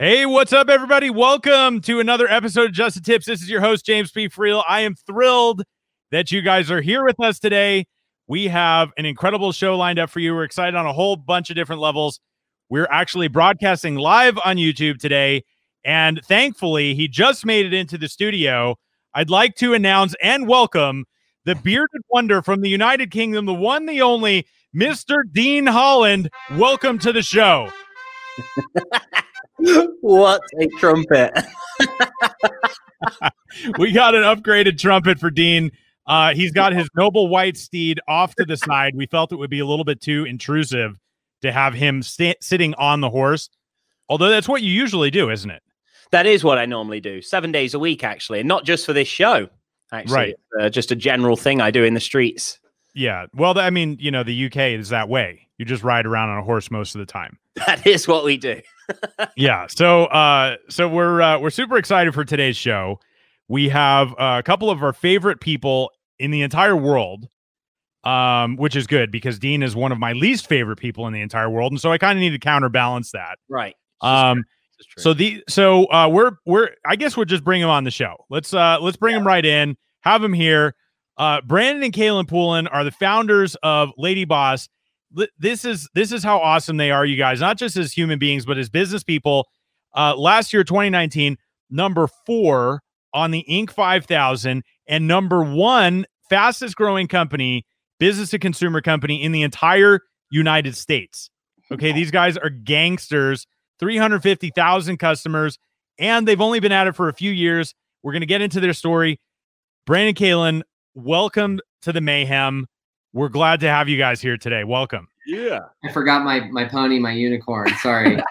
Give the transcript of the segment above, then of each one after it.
Hey, what's up, everybody? Welcome to another episode of Just the Tips. This is your host, James P. Friel. I am thrilled that you guys are here with us today. We have an incredible show lined up for you. We're excited on a whole bunch of different levels. We're actually broadcasting live on YouTube today. And thankfully, he just made it into the studio. I'd like to announce and welcome the bearded wonder from the United Kingdom, the one, the only, Mr. Dean Holland. Welcome to the show. what a trumpet. we got an upgraded trumpet for Dean. Uh, he's got his noble white steed off to the side. We felt it would be a little bit too intrusive to have him st- sitting on the horse. Although that's what you usually do, isn't it? That is what I normally do, seven days a week, actually, and not just for this show. Actually, right? Uh, just a general thing I do in the streets. Yeah. Well, I mean, you know, the UK is that way. You just ride around on a horse most of the time. That is what we do. Yeah. So, uh, so we're uh, we're super excited for today's show. We have uh, a couple of our favorite people in the entire world, um, which is good because Dean is one of my least favorite people in the entire world, and so I kind of need to counterbalance that. Right. Um. So the so uh, we're we're I guess we'll just bring him on the show. Let's uh let's bring yeah. him right in. Have him here. Uh, Brandon and Kaylin Poulin are the founders of Lady Boss this is this is how awesome they are, you guys. Not just as human beings, but as business people. Uh, last year, 2019, number four on the Inc. 5000, and number one fastest growing company, business to consumer company in the entire United States. Okay, these guys are gangsters. 350,000 customers, and they've only been at it for a few years. We're going to get into their story. Brandon Kaylin, welcome to the mayhem. We're glad to have you guys here today. Welcome. Yeah. I forgot my my pony, my unicorn. Sorry. uh,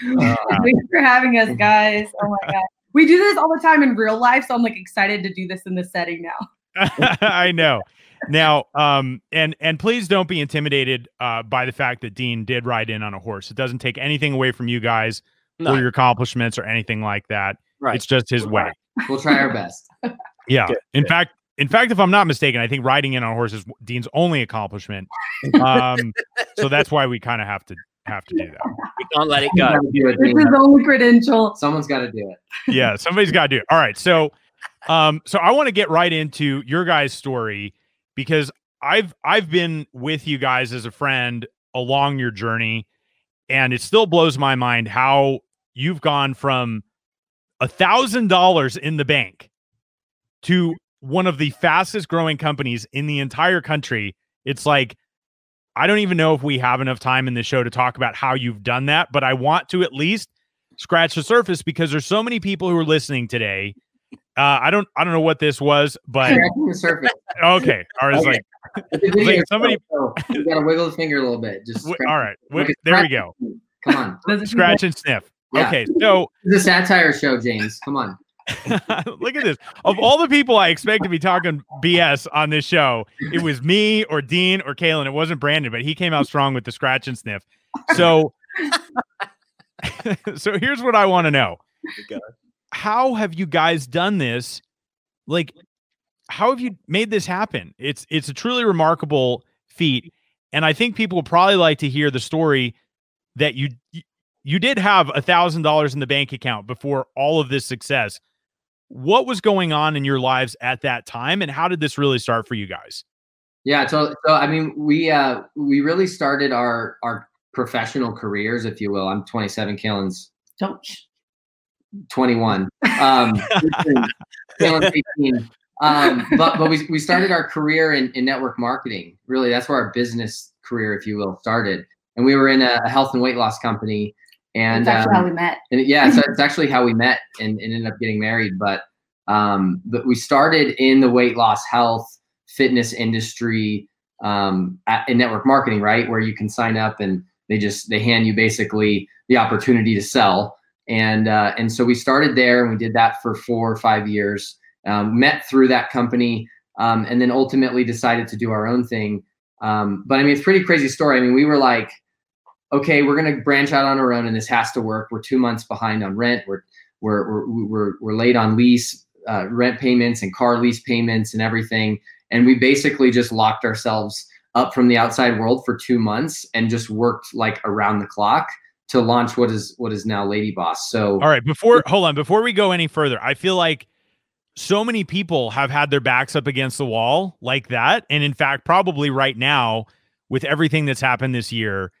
Thanks for having us, guys. Oh my god. We do this all the time in real life, so I'm like excited to do this in this setting now. I know. Now, um, and and please don't be intimidated uh, by the fact that Dean did ride in on a horse. It doesn't take anything away from you guys no. or your accomplishments or anything like that. Right. It's just his we'll way. We'll try our best. Yeah. Good, in good. fact, in fact, if I'm not mistaken, I think riding in on a horse is Dean's only accomplishment. Um, so that's why we kind of have to have to do that. We can't let it go. This is the only credential. Someone's got to do it. Yeah, somebody's got to do it. All right, so um, so I want to get right into your guys' story because I've I've been with you guys as a friend along your journey, and it still blows my mind how you've gone from a thousand dollars in the bank to one of the fastest growing companies in the entire country. It's like, I don't even know if we have enough time in the show to talk about how you've done that, but I want to at least scratch the surface because there's so many people who are listening today. Uh, I don't, I don't know what this was, but okay, I was okay. like, like somebody, you gotta wiggle the finger a little bit. Just all right, there we go. Come on, scratch and sniff. Yeah. Okay, so it's a satire show, James. Come on. Look at this. Of all the people I expect to be talking BS on this show, it was me or Dean or Kaylin. It wasn't Brandon, but he came out strong with the scratch and sniff. So, so here's what I want to know: How have you guys done this? Like, how have you made this happen? It's it's a truly remarkable feat, and I think people would probably like to hear the story that you you did have a thousand dollars in the bank account before all of this success what was going on in your lives at that time and how did this really start for you guys? Yeah so, so i mean we uh we really started our our professional careers if you will. I'm 27 Kaylin's don't 21 um 18 um but but we, we started our career in, in network marketing. Really that's where our business career if you will started. And we were in a health and weight loss company and that's um, how we met. And yeah, so it's actually how we met and, and ended up getting married. But um, but we started in the weight loss, health, fitness industry um, at, in network marketing, right, where you can sign up and they just they hand you basically the opportunity to sell. and uh, and so we started there and we did that for four or five years. Um, met through that company, um, and then ultimately decided to do our own thing. Um, but I mean, it's pretty crazy story. I mean, we were like, okay, we're gonna branch out on our own, and this has to work. We're two months behind on rent. We're we're we're we're, we're late on lease uh, rent payments and car lease payments and everything. And we basically just locked ourselves up from the outside world for two months and just worked like around the clock to launch what is what is now Lady Boss. So all right, before hold on, before we go any further, I feel like so many people have had their backs up against the wall like that. And in fact, probably right now, with everything that's happened this year,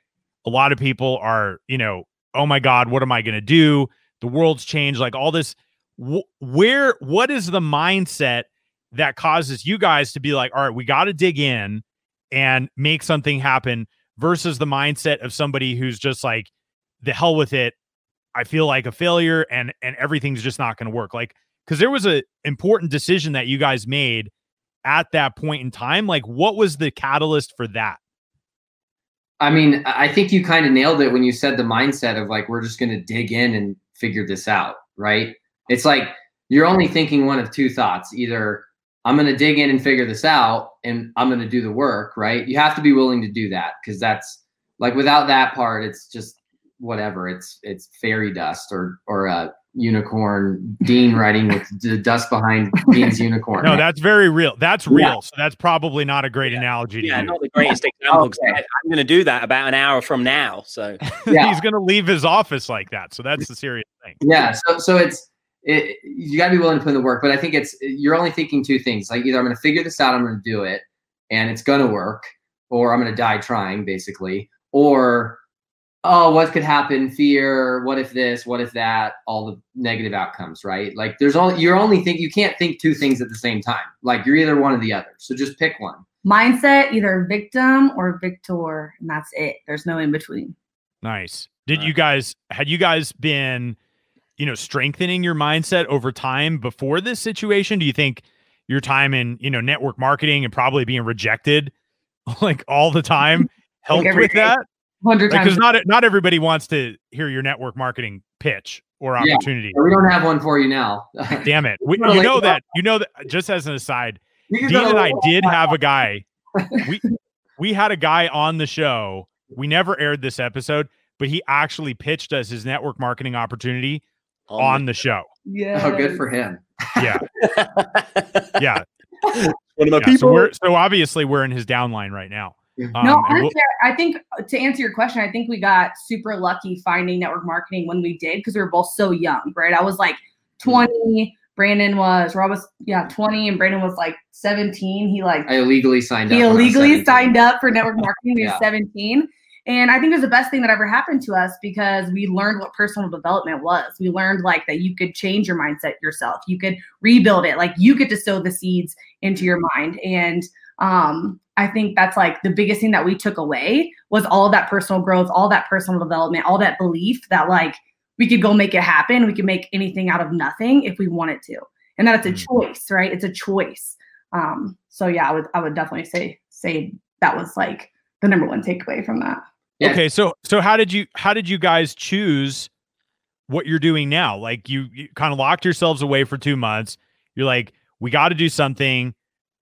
a lot of people are, you know, oh my God, what am I going to do? The world's changed, like all this. Wh- where, what is the mindset that causes you guys to be like, all right, we got to dig in and make something happen versus the mindset of somebody who's just like, the hell with it. I feel like a failure and and everything's just not going to work. Like because there was a important decision that you guys made at that point in time like what was the catalyst for that i mean i think you kind of nailed it when you said the mindset of like we're just going to dig in and figure this out right? It's like you're only thinking one of two thoughts either i'm going to dig in and figure this out and i'm going to do the work right? You have to be willing to do that because that's like without that part it's just whatever it's it's fairy dust or or a unicorn Dean riding with the dust behind Dean's unicorn. No, that's very real. That's real. Yeah. So that's probably not a great yeah. analogy. yeah, not the greatest example. okay. I, am going to do that about an hour from now. So yeah. he's going to leave his office like that. So that's the serious thing. Yeah. So so it's it, you got to be willing to put in the work. But I think it's you're only thinking two things. Like either I'm going to figure this out, I'm going to do it, and it's going to work, or I'm going to die trying, basically, or oh, what could happen? Fear. What if this? What if that? All the negative outcomes, right? Like there's only you're only think you can't think two things at the same time. Like you're either one or the other. So just pick one. Mindset, either victim or victor, and that's it. There's no in between. Nice. Did you guys had you guys been, you know, strengthening your mindset over time before this situation? Do you think your time in, you know, network marketing and probably being rejected like all the time helped like with day. that? Hundred times. Because not not everybody wants to hear your network marketing pitch or opportunity. Yeah, we don't have one for you now. Damn it! We, you know that. You know that. Just as an aside, Dean and I did have a guy. We we had a guy on the show. We never aired this episode, but he actually pitched us his network marketing opportunity oh, on the show. Yeah. Oh, good for him. Yeah. yeah. One of my yeah, people. So, we're, so obviously we're in his downline right now. Um, no, honestly, we'll, I think uh, to answer your question, I think we got super lucky finding network marketing when we did because we were both so young, right? I was like 20, Brandon was, Rob was, yeah, 20, and Brandon was like 17. He like, I illegally signed he up. He illegally signed up for network marketing. He yeah. was 17. And I think it was the best thing that ever happened to us because we learned what personal development was. We learned like that you could change your mindset yourself. You could rebuild it. Like you get to sow the seeds into your mind. And um, I think that's like the biggest thing that we took away was all that personal growth, all that personal development, all that belief that like we could go make it happen. We could make anything out of nothing if we wanted to. And that it's a mm. choice, right? It's a choice. Um, so yeah, I would I would definitely say say that was like the number one takeaway from that. Yeah. Okay, so so how did you how did you guys choose what you're doing now? Like you, you kind of locked yourselves away for two months. You're like, we got to do something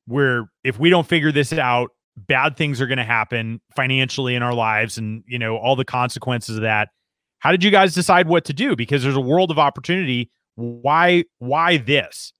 where if we don't figure this out, bad things are going to happen financially in our lives and, you know, all the consequences of that. How did you guys decide what to do? Because there's a world of opportunity. Why why this?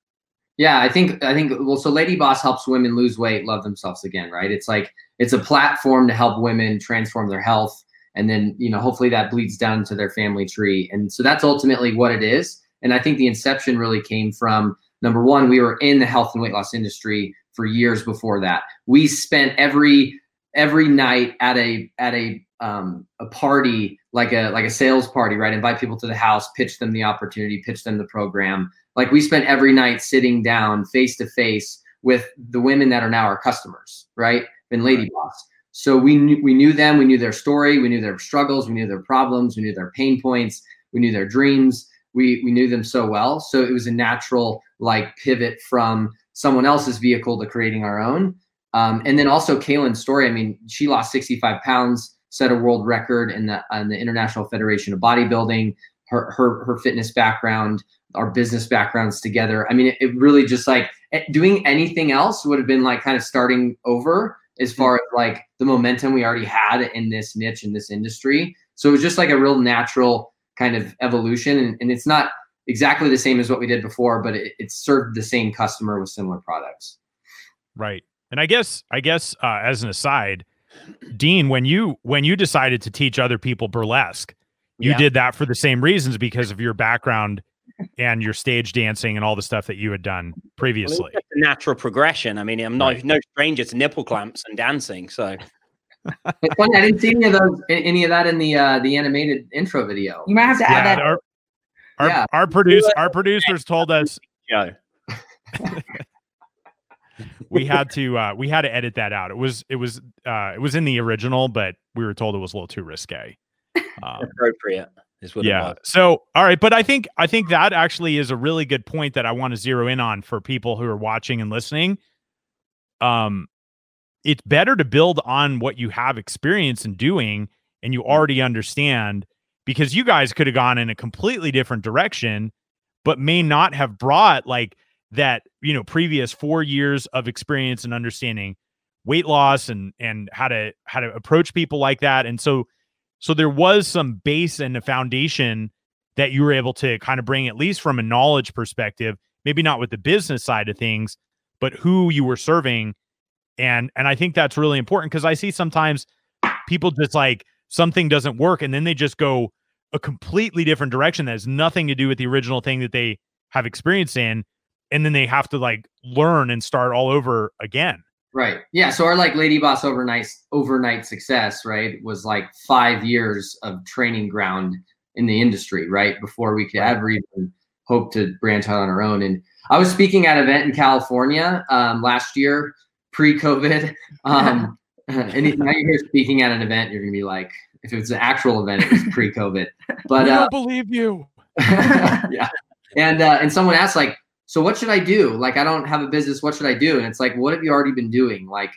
Yeah, I think I think well so Lady Boss helps women lose weight, love themselves again, right? It's like it's a platform to help women transform their health and then, you know, hopefully that bleeds down into their family tree. And so that's ultimately what it is. And I think the inception really came from number one, we were in the health and weight loss industry for years before that. We spent every every night at a at a um, a party like a like a sales party, right? Invite people to the house, pitch them the opportunity, pitch them the program. Like we spent every night sitting down face to face with the women that are now our customers, right? And Lady Boss. So we knew we knew them, we knew their story, we knew their struggles, we knew their problems, we knew their pain points, we knew their dreams. We we knew them so well. So it was a natural like pivot from someone else's vehicle to creating our own. Um, and then also Kaylin's story. I mean, she lost 65 pounds, set a world record in the in the International Federation of Bodybuilding. her her her fitness background, our business backgrounds together. I mean, it, it really just like eh, doing anything else would have been like kind of starting over as far as like the momentum we already had in this niche in this industry. So it was just like a real natural kind of evolution, and, and it's not exactly the same as what we did before, but it, it served the same customer with similar products. Right. And I guess I guess uh, as an aside, Dean, when you when you decided to teach other people burlesque, you yeah. did that for the same reasons because of your background and your stage dancing and all the stuff that you had done previously. Well, natural progression. I mean, I'm not right. no stranger to nipple clamps and dancing, so. it's funny. I didn't see any of those, any of that in the uh, the animated intro video. You might have to add yeah, that. Our, our, yeah. our produce our producers told us. Yeah. we had to uh, we had to edit that out. It was it was uh, it was in the original, but we were told it was a little too risque. Um, Appropriate is what. Yeah. So all right, but I think I think that actually is a really good point that I want to zero in on for people who are watching and listening. Um, it's better to build on what you have experience in doing and you already understand because you guys could have gone in a completely different direction but may not have brought like that you know previous 4 years of experience and understanding weight loss and and how to how to approach people like that. And so so there was some base and a foundation that you were able to kind of bring at least from a knowledge perspective maybe not with the business side of things but who you were serving. And and I think that's really important because I see sometimes people just like something doesn't work and then they just go a completely different direction that has nothing to do with the original thing that they have experience in and then they have to like learn and start all over again right yeah so our like lady boss overnight overnight success right was like five years of training ground in the industry right before we could ever even hope to branch out on our own and i was speaking at an event in california um, last year pre-COVID. Um, and now you're speaking at an event, you're gonna be like, if it's an actual event, it was pre-COVID. But I don't uh, believe you. yeah. And uh, and someone asked like, so what should I do? Like, I don't have a business. What should I do? And it's like, what have you already been doing? Like,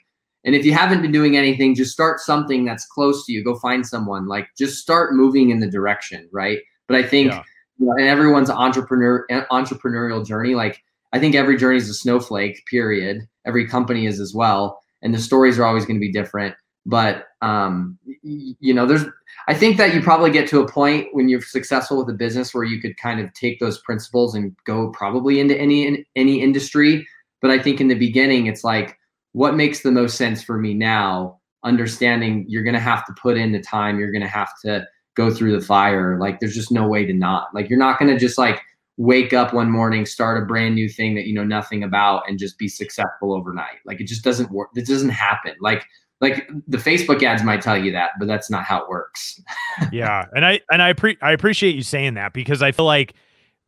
and if you haven't been doing anything, just start something that's close to you. Go find someone. Like, just start moving in the direction, right? But I think, yeah. you know, in everyone's entrepreneur entrepreneurial journey, like I think every journey is a snowflake, period. Every company is as well. And the stories are always going to be different. But, um, you know, there's, I think that you probably get to a point when you're successful with a business where you could kind of take those principles and go probably into any, any industry. But I think in the beginning, it's like, what makes the most sense for me now? Understanding you're going to have to put in the time, you're going to have to go through the fire. Like, there's just no way to not. Like, you're not going to just like, wake up one morning, start a brand new thing that you know nothing about, and just be successful overnight. Like it just doesn't work. It doesn't happen. Like like the Facebook ads might tell you that, but that's not how it works. yeah, and I and I pre- I appreciate you saying that because I feel like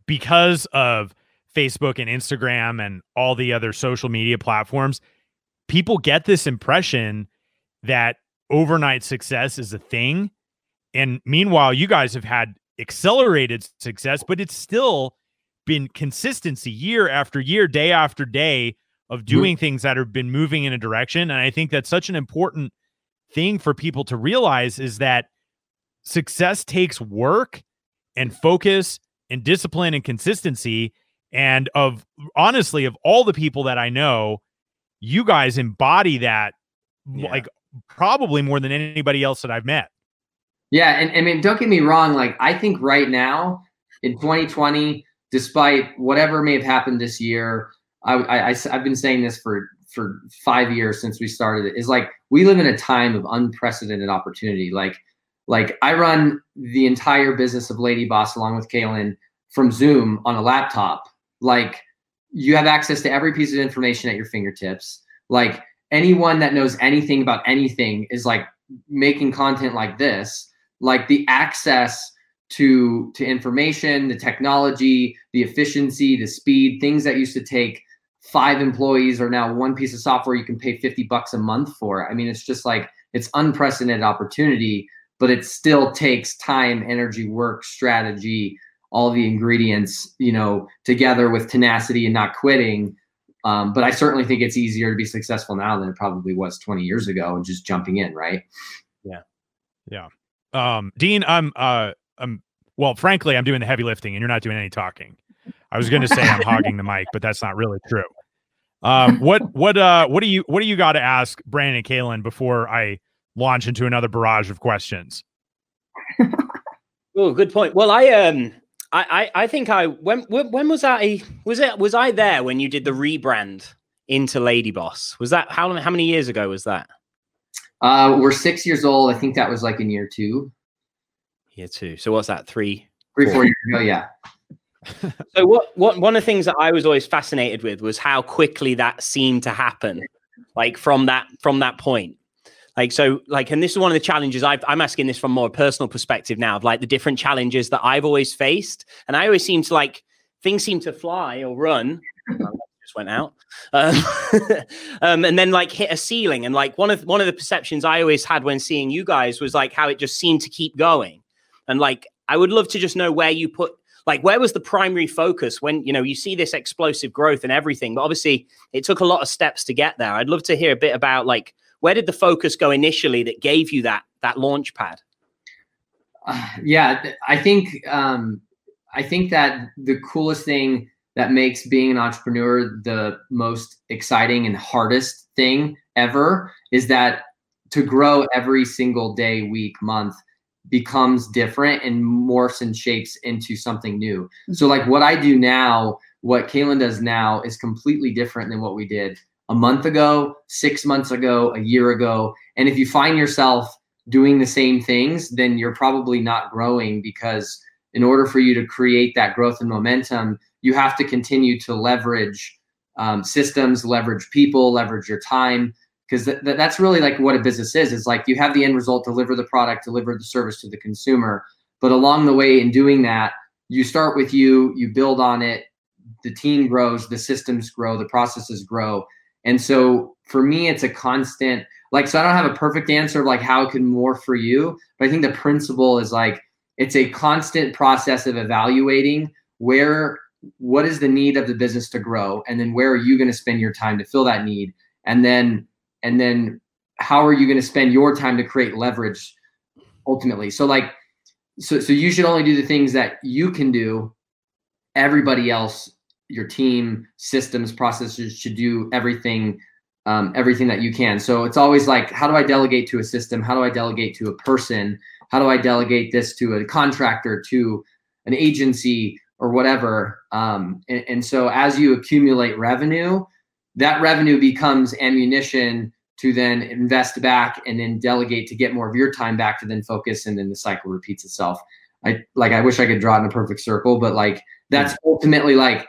because of Facebook and Instagram and all the other social media platforms, people get this impression that overnight success is a thing. And meanwhile, you guys have had accelerated success, but it's still been consistency year after year, day after day of doing mm-hmm. things that have been moving in a direction. And I think that's such an important thing for people to realize is that success takes work and focus and discipline and consistency. And of honestly, of all the people that I know, you guys embody that yeah. like probably more than anybody else that I've met. Yeah, and I mean, don't get me wrong. Like, I think right now in 2020, despite whatever may have happened this year, I, I, have been saying this for for five years since we started it. Is like we live in a time of unprecedented opportunity. Like, like I run the entire business of Lady Boss along with Kaylin from Zoom on a laptop. Like, you have access to every piece of information at your fingertips. Like anyone that knows anything about anything is like making content like this like the access to to information, the technology, the efficiency, the speed, things that used to take five employees are now one piece of software you can pay 50 bucks a month for. I mean, it's just like it's unprecedented opportunity, but it still takes time, energy, work, strategy, all the ingredients, you know, together with tenacity and not quitting. Um, but I certainly think it's easier to be successful now than it probably was 20 years ago and just jumping in, right? Yeah. Yeah. Um, Dean, I'm uh, I'm Well, frankly, I'm doing the heavy lifting, and you're not doing any talking. I was going to say I'm hogging the mic, but that's not really true. Um, what what uh what do you what do you got to ask Brandon and Kaylin before I launch into another barrage of questions? oh, good point. Well, I um I, I I think I when when was I was it was I there when you did the rebrand into Lady Boss? Was that how how many years ago was that? Uh, we're six years old. I think that was like in year two. Year two. So what's that? Three, three, four, four years ago. Yeah. so what what one of the things that I was always fascinated with was how quickly that seemed to happen, like from that from that point. Like so, like, and this is one of the challenges i am asking this from more personal perspective now of like the different challenges that I've always faced, and I always seem to like things seem to fly or run. just went out, um, um, and then like hit a ceiling. And like one of one of the perceptions I always had when seeing you guys was like how it just seemed to keep going, and like I would love to just know where you put like where was the primary focus when you know you see this explosive growth and everything but obviously it took a lot of steps to get there i'd love to hear a bit about like where did the focus go initially that gave you that that launch pad? Uh, yeah, I think um, I think that the coolest thing that makes being an entrepreneur the most exciting and hardest thing ever is that to grow every single day, week, month becomes different and morphs and shapes into something new. So, like what I do now, what Kaylin does now is completely different than what we did a month ago, six months ago, a year ago. And if you find yourself doing the same things, then you're probably not growing because in order for you to create that growth and momentum, you have to continue to leverage um, systems, leverage people, leverage your time. Because th- th- that's really like what a business is. It's like you have the end result, deliver the product, deliver the service to the consumer. But along the way, in doing that, you start with you, you build on it, the team grows, the systems grow, the processes grow, and so for me, it's a constant, like, so I don't have a perfect answer of like how it can more for you, but I think the principle is like, it's a constant process of evaluating where, what is the need of the business to grow? And then where are you going to spend your time to fill that need? And then, and then how are you going to spend your time to create leverage ultimately? So like, so, so you should only do the things that you can do. Everybody else your team systems processes should do everything um, everything that you can so it's always like how do i delegate to a system how do i delegate to a person how do i delegate this to a contractor to an agency or whatever um, and, and so as you accumulate revenue that revenue becomes ammunition to then invest back and then delegate to get more of your time back to then focus and then the cycle repeats itself. I like i wish i could draw it in a perfect circle but like that's ultimately like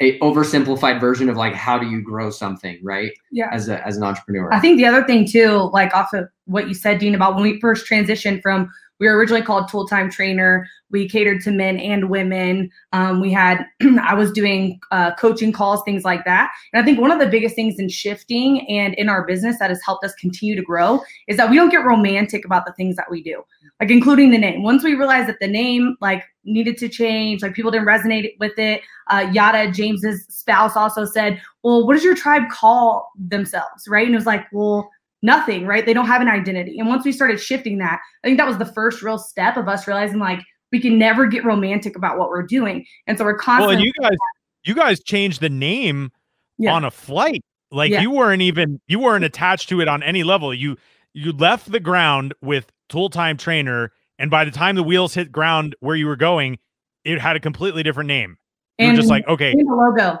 a oversimplified version of like how do you grow something right? Yeah. As a as an entrepreneur. I think the other thing too like off of what you said dean about when we first transitioned from we were originally called Tool Time Trainer. We catered to men and women. Um, we had, I was doing uh, coaching calls, things like that. And I think one of the biggest things in shifting and in our business that has helped us continue to grow is that we don't get romantic about the things that we do, like including the name. Once we realized that the name like needed to change, like people didn't resonate with it. Uh, Yada James's spouse also said, "Well, what does your tribe call themselves?" Right? And it was like, "Well." Nothing, right? They don't have an identity. And once we started shifting that, I think that was the first real step of us realizing like we can never get romantic about what we're doing. And so we're constantly Well, and you guys you guys changed the name yeah. on a flight. Like yeah. you weren't even you weren't attached to it on any level. You you left the ground with tool time trainer and by the time the wheels hit ground where you were going, it had a completely different name. You and, were just like, okay. and the logo.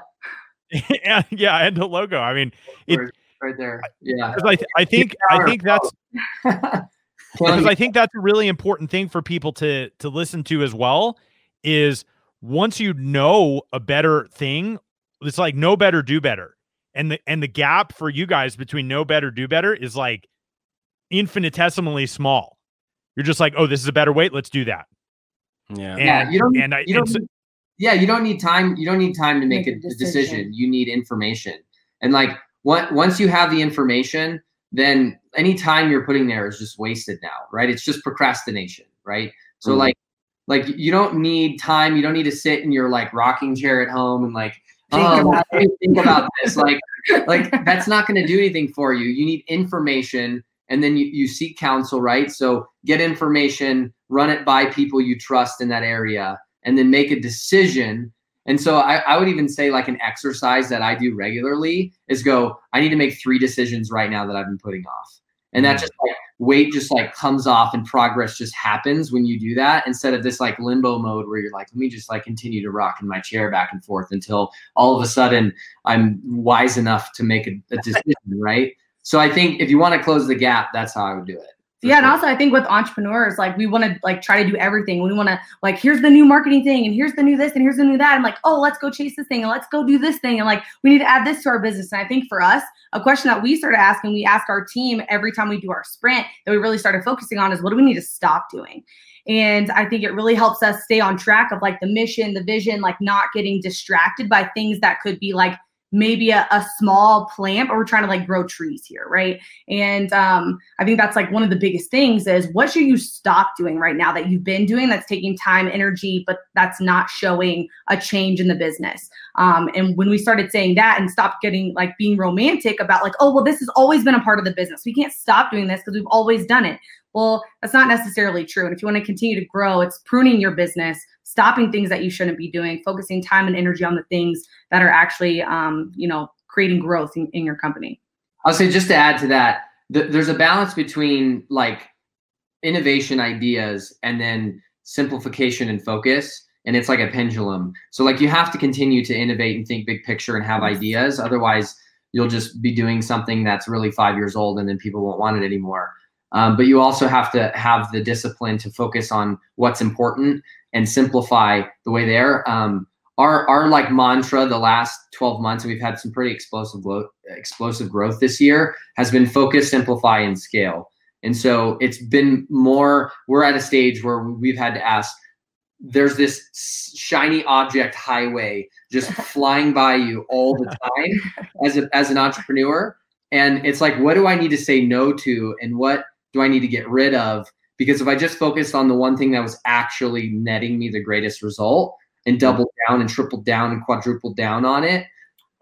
yeah, yeah, and the logo. I mean, it right there. Yeah. I, th- I think I think that's because I think that's a really important thing for people to to listen to as well. Is once you know a better thing, it's like know better, do better, and the and the gap for you guys between know better, do better is like infinitesimally small. You're just like, oh, this is a better way. Let's do that. Yeah. And, yeah. You don't. And I, you don't. So, yeah, you don't need time. You don't need time to make, make a, decision. decision. You need information. And like once you have the information, then any time you're putting there is just wasted now, right? It's just procrastination, right? So mm-hmm. like like you don't need time, you don't need to sit in your like rocking chair at home and like think oh, about think about this. Like like that's not going to do anything for you. You need information and then you, you seek counsel, right? So get information, run it by people you trust in that area, and then make a decision. And so I, I would even say like an exercise that I do regularly is go, I need to make three decisions right now that I've been putting off. And that mm. just like weight just like comes off and progress just happens when you do that instead of this like limbo mode where you're like, let me just like continue to rock in my chair back and forth until all of a sudden I'm wise enough to make a, a decision, right? So I think if you want to close the gap, that's how I would do it. Yeah, and also I think with entrepreneurs, like we want to like try to do everything. We want to like here's the new marketing thing, and here's the new this, and here's the new that. And like, oh, let's go chase this thing, and let's go do this thing, and like we need to add this to our business. And I think for us, a question that we started asking, we ask our team every time we do our sprint that we really started focusing on is what do we need to stop doing? And I think it really helps us stay on track of like the mission, the vision, like not getting distracted by things that could be like maybe a, a small plant but we're trying to like grow trees here right? And um, i think that's like one of the biggest things is what should you stop doing right now that you've been doing that's taking time energy but that's not showing a change in the business? Um, and when we started saying that and stopped getting like being romantic about like oh well this has always been a part of the business. We can't stop doing this because we've always done it well that's not necessarily true and if you want to continue to grow it's pruning your business stopping things that you shouldn't be doing, focusing time and energy on the things that are actually, um, you know, creating growth in, in, your company. I'll say just to add to that, th- there's a balance between like innovation ideas and then simplification and focus. And it's like a pendulum. So like you have to continue to innovate and think big picture and have ideas. Otherwise, you'll just be doing something that's really five years old and then people won't want it anymore. Um, but you also have to have the discipline to focus on what's important and simplify the way there. Um, our our like mantra the last 12 months, we've had some pretty explosive growth, explosive growth this year, has been focus, simplify, and scale. And so it's been more. We're at a stage where we've had to ask. There's this shiny object highway just flying by you all the time as a, as an entrepreneur, and it's like, what do I need to say no to, and what do I need to get rid of because if I just focused on the one thing that was actually netting me the greatest result and doubled down and tripled down and quadrupled down on it,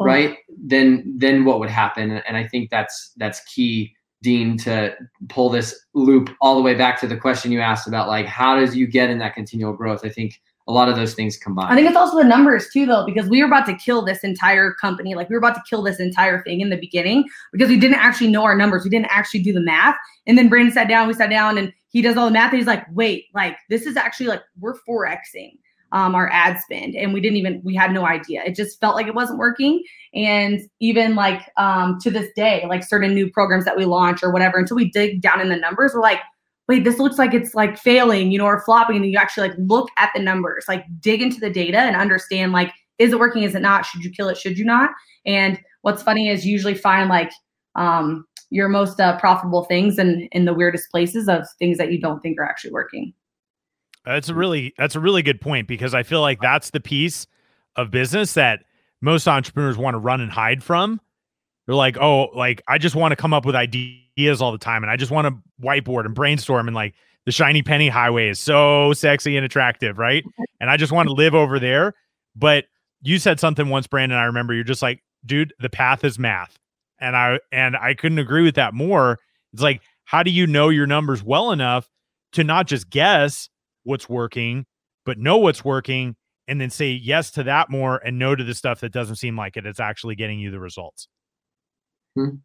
oh. right? Then then what would happen? And I think that's that's key, Dean, to pull this loop all the way back to the question you asked about like how does you get in that continual growth? I think a lot of those things combined. I think it's also the numbers too, though, because we were about to kill this entire company. Like we were about to kill this entire thing in the beginning because we didn't actually know our numbers. We didn't actually do the math. And then Brandon sat down, we sat down, and he does all the math. And he's like, wait, like this is actually like we're 4xing um, our ad spend. And we didn't even, we had no idea. It just felt like it wasn't working. And even like um, to this day, like certain new programs that we launch or whatever, until we dig down in the numbers, we're like, wait, this looks like it's like failing, you know, or flopping. And you actually like look at the numbers, like dig into the data and understand like, is it working? Is it not? Should you kill it? Should you not? And what's funny is usually find like um, your most uh, profitable things and in the weirdest places of things that you don't think are actually working. That's a really that's a really good point because I feel like that's the piece of business that most entrepreneurs want to run and hide from. They're like, "Oh, like I just want to come up with ideas all the time and I just want to whiteboard and brainstorm and like the shiny penny highway is so sexy and attractive, right? And I just want to live over there." But you said something once, Brandon, I remember you're just like, "Dude, the path is math." And I and I couldn't agree with that more. It's like, how do you know your numbers well enough to not just guess what's working, but know what's working and then say yes to that more and no to the stuff that doesn't seem like it. It's actually getting you the results. Hmm.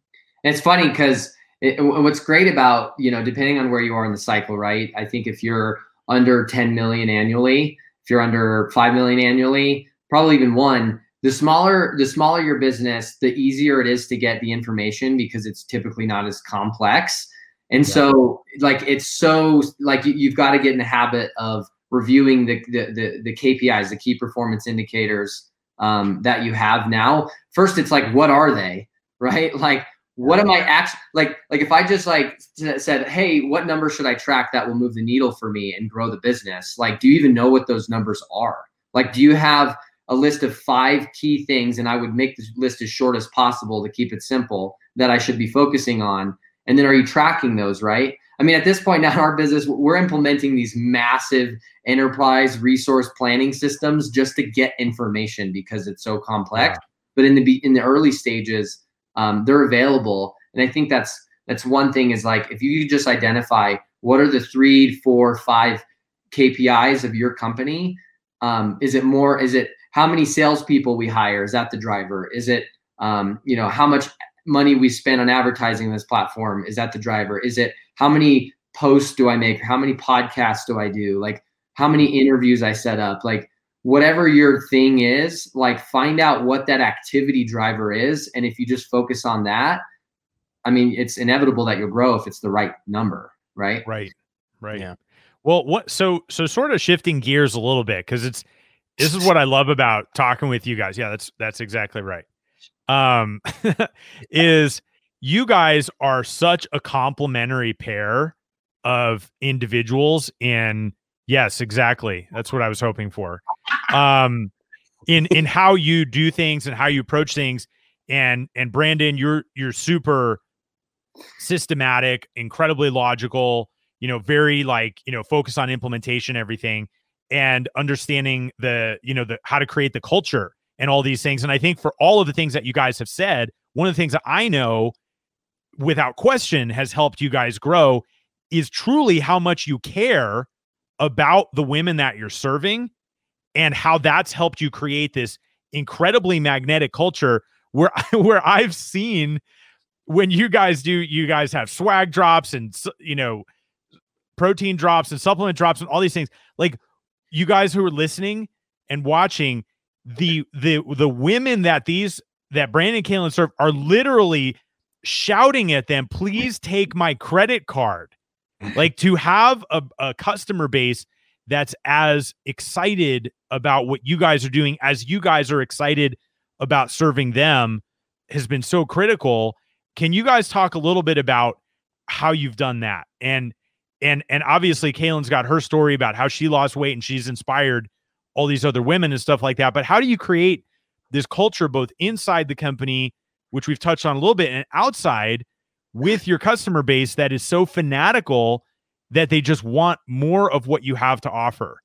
It's funny because it, what's great about, you know, depending on where you are in the cycle, right? I think if you're under 10 million annually, if you're under 5 million annually, probably even one, the smaller the smaller your business, the easier it is to get the information because it's typically not as complex. And yeah. so like it's so like you, have got to get in the habit of reviewing the the the, the KPIs, the key performance indicators um, that you have now. First, it's like what are they, right? Like what am I actually like? Like if I just like said, hey, what number should I track that will move the needle for me and grow the business? Like, do you even know what those numbers are? Like, do you have a list of five key things, and I would make this list as short as possible to keep it simple that I should be focusing on and then are you tracking those, right? I mean, at this point now in our business, we're implementing these massive enterprise resource planning systems just to get information because it's so complex. Yeah. But in the in the early stages, um, they're available, and I think that's that's one thing is like if you just identify what are the three, four, five KPIs of your company? Um, is it more? Is it how many salespeople we hire? Is that the driver? Is it um, you know how much money we spend on advertising this platform? Is that the driver? Is it how many posts do I make? How many podcasts do I do? Like how many interviews I set up? Like whatever your thing is, like find out what that activity driver is. And if you just focus on that, I mean, it's inevitable that you'll grow if it's the right number, right? Right. Right. Yeah. Well, what so so sort of shifting gears a little bit because it's this is what I love about talking with you guys. Yeah, that's that's exactly right. Um is you guys are such a complementary pair of individuals in yes, exactly. That's what I was hoping for. Um in in how you do things and how you approach things and and Brandon you're you're super systematic, incredibly logical, you know, very like, you know, focus on implementation, everything, and understanding the, you know, the how to create the culture and all these things. And I think for all of the things that you guys have said, one of the things that I know without question has helped you guys grow is truly how much you care about the women that you're serving and how that's helped you create this incredibly magnetic culture where where I've seen when you guys do you guys have swag drops and you know protein drops and supplement drops and all these things. Like you guys who are listening and watching the the the women that these that Brandon Kaylin serve are literally shouting at them please take my credit card like to have a, a customer base that's as excited about what you guys are doing as you guys are excited about serving them has been so critical can you guys talk a little bit about how you've done that? And and and obviously Kaylin's got her story about how she lost weight and she's inspired all these other women and stuff like that. But how do you create this culture both inside the company, which we've touched on a little bit, and outside with your customer base that is so fanatical that they just want more of what you have to offer?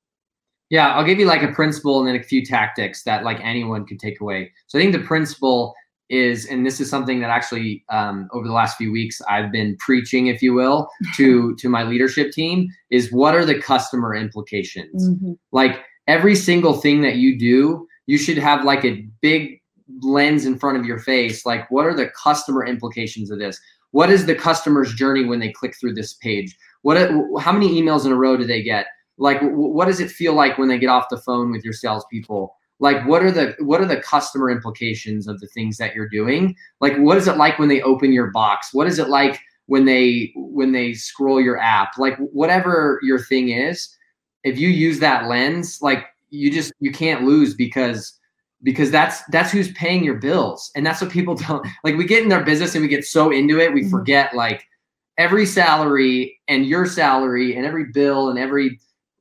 Yeah, I'll give you like a principle and then a few tactics that like anyone could take away. So I think the principle is, and this is something that actually um, over the last few weeks I've been preaching, if you will, to to my leadership team, is what are the customer implications? Mm-hmm. Like every single thing that you do, you should have like a big lens in front of your face. Like, what are the customer implications of this? What is the customer's journey when they click through this page? What? Uh, how many emails in a row do they get? Like, what does it feel like when they get off the phone with your salespeople? like what are the what are the customer implications of the things that you're doing like what is it like when they open your box what is it like when they when they scroll your app like whatever your thing is if you use that lens like you just you can't lose because because that's that's who's paying your bills and that's what people don't like we get in their business and we get so into it we mm-hmm. forget like every salary and your salary and every bill and every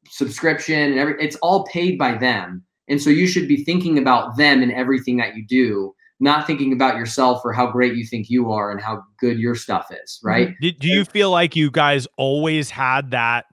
subscription and every it's all paid by them and so you should be thinking about them in everything that you do, not thinking about yourself or how great you think you are and how good your stuff is, mm-hmm. right? Do, do you feel like you guys always had that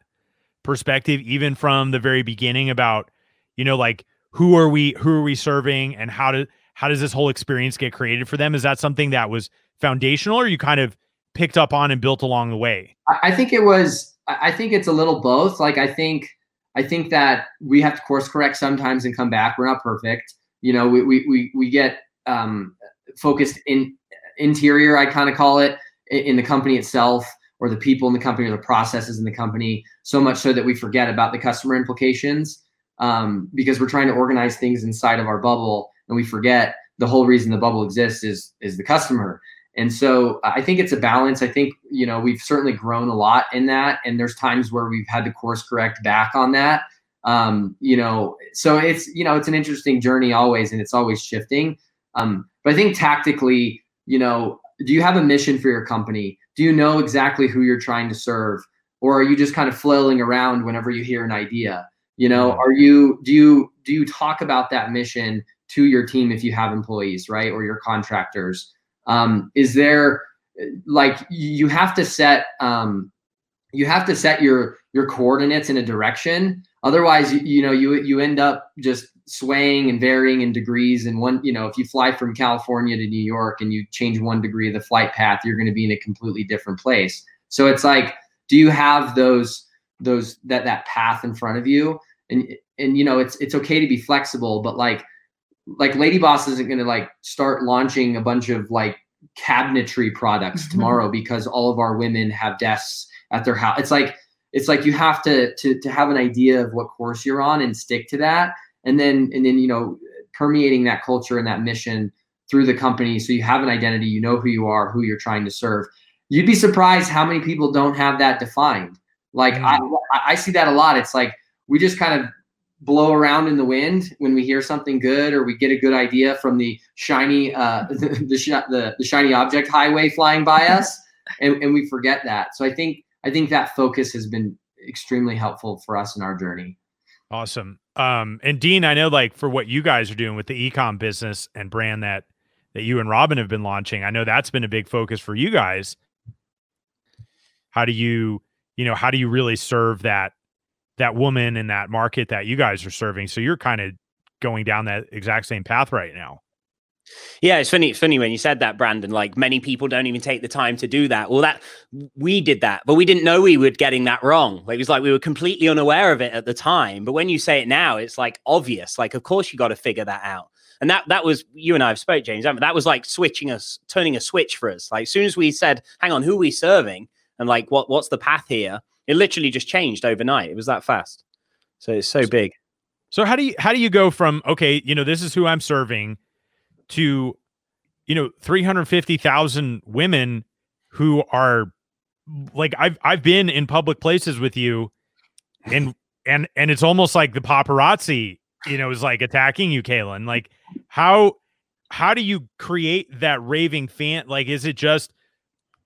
perspective even from the very beginning about, you know, like who are we who are we serving and how to how does this whole experience get created for them? Is that something that was foundational or you kind of picked up on and built along the way? I think it was I think it's a little both. Like I think I think that we have to course correct sometimes and come back. We're not perfect. You know, we we we, we get um, focused in interior. I kind of call it in the company itself, or the people in the company, or the processes in the company. So much so that we forget about the customer implications um, because we're trying to organize things inside of our bubble, and we forget the whole reason the bubble exists is is the customer. And so I think it's a balance. I think, you know, we've certainly grown a lot in that. And there's times where we've had to course correct back on that. Um, you know, so it's, you know, it's an interesting journey always, and it's always shifting. Um, but I think tactically, you know, do you have a mission for your company? Do you know exactly who you're trying to serve? Or are you just kind of flailing around whenever you hear an idea? You know, are you, do you, do you talk about that mission to your team if you have employees, right? Or your contractors? Um, is there like you have to set um, you have to set your your coordinates in a direction. Otherwise, you, you know you you end up just swaying and varying in degrees. And one, you know, if you fly from California to New York and you change one degree of the flight path, you're going to be in a completely different place. So it's like do you have those those that that path in front of you. And and you know it's it's okay to be flexible but like like lady boss isn't going to like start launching a bunch of like cabinetry products mm-hmm. tomorrow because all of our women have desks at their house it's like it's like you have to to to have an idea of what course you're on and stick to that. And then and then you know permeating that culture and that mission through the company so you have an identity you know who you are who you're trying to serve. You'd be surprised how many people don't have that defined like I, mm. I see that a lot. It's like we just kind of blow around in the wind when we hear something good or we get a good idea from the shiny uh, the, the, the, the shiny object highway flying by us and, and we forget that. So i think i think that focus has been extremely helpful for us in our journey. Awesome. Um and dean i know like for what you guys are doing with the ecom business and brand that that you and robin have been launching i know that's been a big focus for you guys. How do you you know how do you really serve that that woman in that market that you guys are serving. So you're kind of going down that exact same path right now. Yeah, it's funny. It's funny when you said that, Brandon. Like many people don't even take the time to do that. Well, that we did that, but we didn't know we were getting that wrong. It was like we were completely unaware of it at the time. But when you say it now, it's like obvious. Like, of course, you got to figure that out. And that that was you and I have spoke, James. That was like switching us, turning a switch for us. Like, as soon as we said, "Hang on, who are we serving?" And like, what what's the path here? It literally just changed overnight. It was that fast. So it's so big. So how do you how do you go from okay, you know, this is who I'm serving to you know, 350,000 women who are like I've I've been in public places with you and and and it's almost like the paparazzi, you know, is like attacking you, Kaelin. Like how how do you create that raving fan? Like, is it just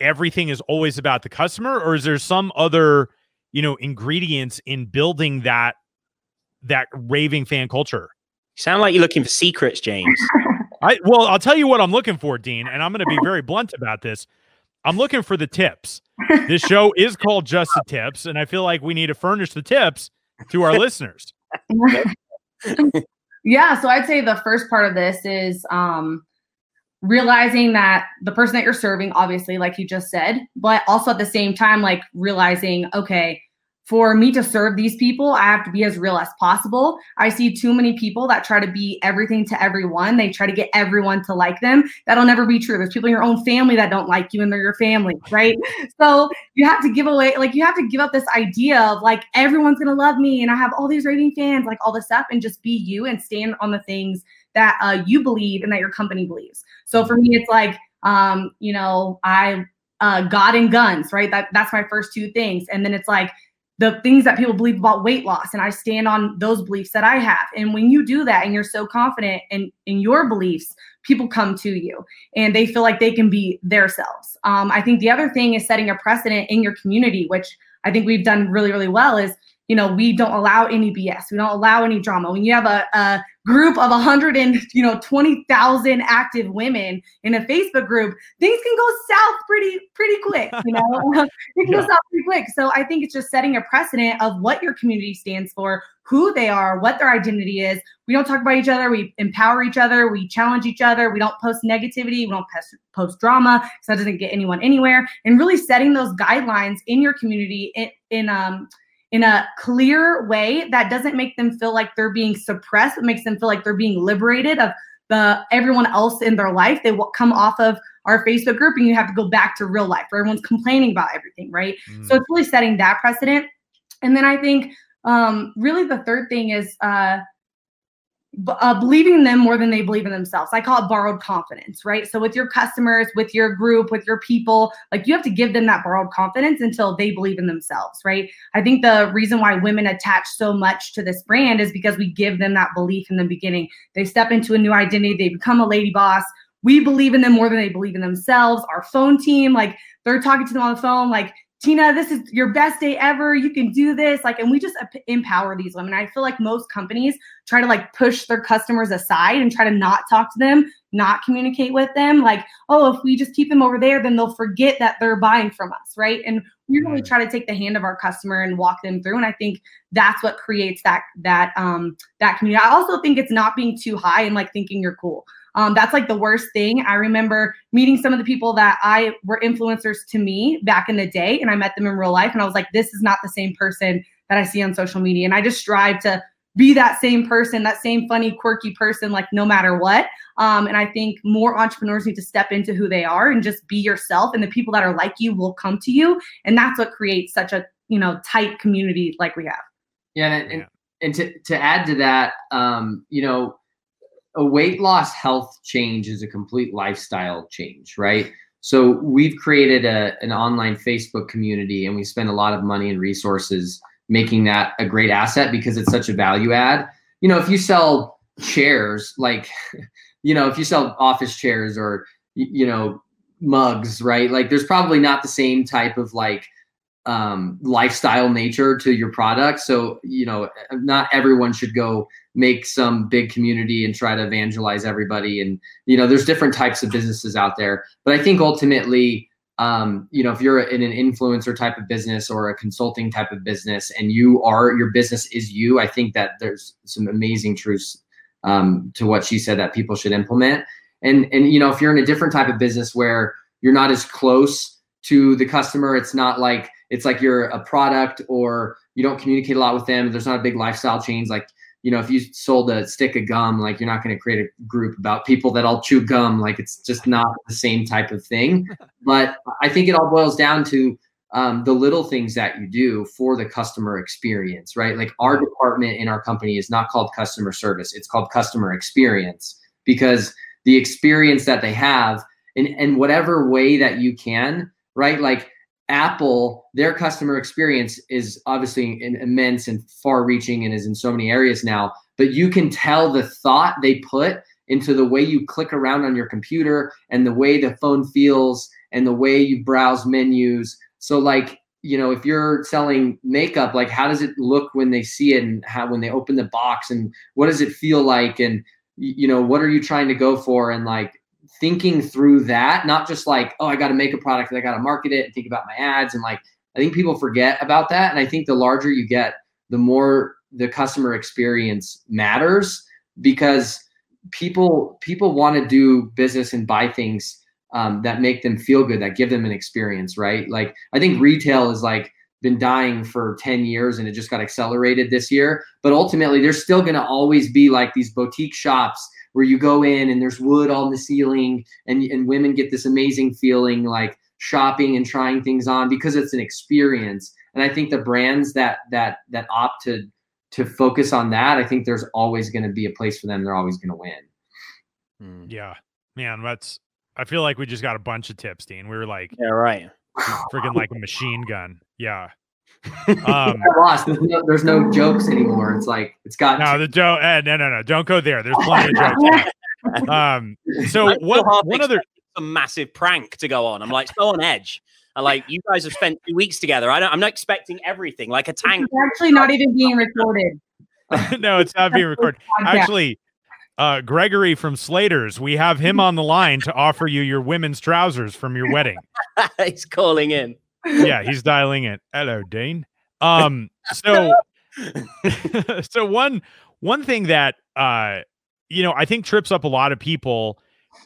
everything is always about the customer or is there some other you know ingredients in building that that raving fan culture? You sound like you're looking for secrets james. I well i'll tell you what i'm looking for dean and i'm going to be very blunt about this. I'm looking for the tips. This show is called just the tips and i feel like we need to furnish the tips to our listeners. Yeah so i'd say the first part of this is um realizing that the person that you're serving, obviously, like you just said, but also at the same time, like realizing, okay, for me to serve these people, I have to be as real as possible. I see too many people that try to be everything to everyone. They try to get everyone to like them. That'll never be true. There's people in your own family that don't like you and they're your family, right? so you have to give away, like, you have to give up this idea of like, everyone's to love me and I have all these raving fans, like all this stuff, and just be you and stand on the things that uh, you believe and that your company believes. So for me, it's like, um, you know, I uh, God and guns, right? That that's my first two things, and then it's like the things that people believe about weight loss, and I stand on those beliefs that I have. And when you do that, and you're so confident in in your beliefs, people come to you, and they feel like they can be themselves. Um, I think the other thing is setting a precedent in your community, which I think we've done really, really well. Is you know we don't allow any bs we don't allow any drama. When you have a, a group of 100 and you know 20,000 active women in a facebook group things can go south pretty pretty quick you know? It can yeah. go south pretty quick. So i think it's just setting a precedent of what your community stands for who they are what their identity is. We don't talk about each other. We empower each other. We challenge each other. We don't post negativity. We don't post, post drama so that doesn't get anyone anywhere. And really setting those guidelines in your community in, in um in a clear way that doesn't make them feel like they're being suppressed. It makes them feel like they're being liberated of the everyone else in their life. They will come off of our Facebook group and you have to go back to real life where everyone's complaining about everything, right? Mm. So it's really setting that precedent. And then I think um, really the third thing is uh, uh, believing in them more than they believe in themselves. I call it borrowed confidence, right? So with your customers, with your group, with your people, like you have to give them that borrowed confidence until they believe in themselves, right? I think the reason why women attach so much to this brand is because we give them that belief in the beginning. They step into a new identity, they become a lady boss. We believe in them more than they believe in themselves. Our phone team, like they're talking to them on the phone, like Tina, this is your best day ever. You can do this. Like, and we just empower these women. I feel like most companies try to like push their customers aside and try to not talk to them, not communicate with them. Like, oh, if we just keep them over there, then they'll forget that they're buying from us. Right. And we really try to take the hand of our customer and walk them through. And I think that's what creates that, that, um, that community. I also think it's not being too high and like thinking you're cool. Um, that's like the worst thing. I remember meeting some of the people that I were influencers to me back in the day, and I met them in real life, and I was like, this is not the same person that I see on social media. And I just strive to be that same person, that same funny, quirky person, like no matter what. Um, and I think more entrepreneurs need to step into who they are and just be yourself. And the people that are like you will come to you. And that's what creates such a you know tight community like we have. Yeah, and, and, and to to add to that, um, you know, a weight loss health change is a complete lifestyle change, right? So we've created a, an online Facebook community and we spend a lot of money and resources making that a great asset because it's such a value add. You know, if you sell chairs, like, you know, if you sell office chairs or, you know, mugs, right? Like there's probably not the same type of like um, lifestyle nature to your product. So, you know, not everyone should go make some big community and try to evangelize everybody. And, you know, there's different types of businesses out there. But I think ultimately, um, you know, if you're in an influencer type of business or a consulting type of business and you are, your business is you, I think that there's some amazing truths um, to what she said that people should implement. And, and, you know, if you're in a different type of business where you're not as close to the customer, it's not like, it's like you're a product or you don't communicate a lot with them. There's not a big lifestyle change. Like you know, if you sold a stick of gum, like you're not going to create a group about people that all chew gum. Like it's just not the same type of thing. But I think it all boils down to um, the little things that you do for the customer experience, right? Like our department in our company is not called customer service; it's called customer experience because the experience that they have in in whatever way that you can, right? Like Apple, their customer experience is obviously immense and far reaching and is in so many areas now, but you can tell the thought they put into the way you click around on your computer and the way the phone feels and the way you browse menus. So like, you know, if you're selling makeup, like how does it look when they see it and how when they open the box and what does it feel like and you know, what are you trying to go for and like thinking through that, not just like, oh, I got to make a product and I got to market it and think about my ads. And like, I think people forget about that. And I think the larger you get, the more the customer experience matters because people people want to do business and buy things um, that make them feel good, that give them an experience, right? Like I think retail is like been dying for 10 years and it just got accelerated this year. But ultimately, there's still going to always be like these boutique shops where you go in and there's wood on the ceiling and, and women get this amazing feeling like shopping and trying things on because it's an experience. And I think the brands that that that opt to to focus on that, I think there's always going to be a place for them. They're always going to win. Hmm. Yeah, man, that's. I feel like we just got a bunch of tips, Dean. We were like, yeah, right, freaking like a machine gun. Yeah, um, lost. There's no, there's no, jokes anymore. It's like it's got no the joke. Eh, no, no, no. Don't go there. There's plenty of jokes. um. So what? One other a massive prank to go on. I'm like so on edge. I like you guys have spent two weeks together. I don't. I'm not expecting everything like a tank. It's actually not even being recorded. no, it's not being recorded. Actually, uh, Gregory from Slater's, we have him on the line to offer you your women's trousers from your wedding. He's calling in yeah, he's dialing it. Hello, Dean. Um, so so one one thing that uh you know I think trips up a lot of people,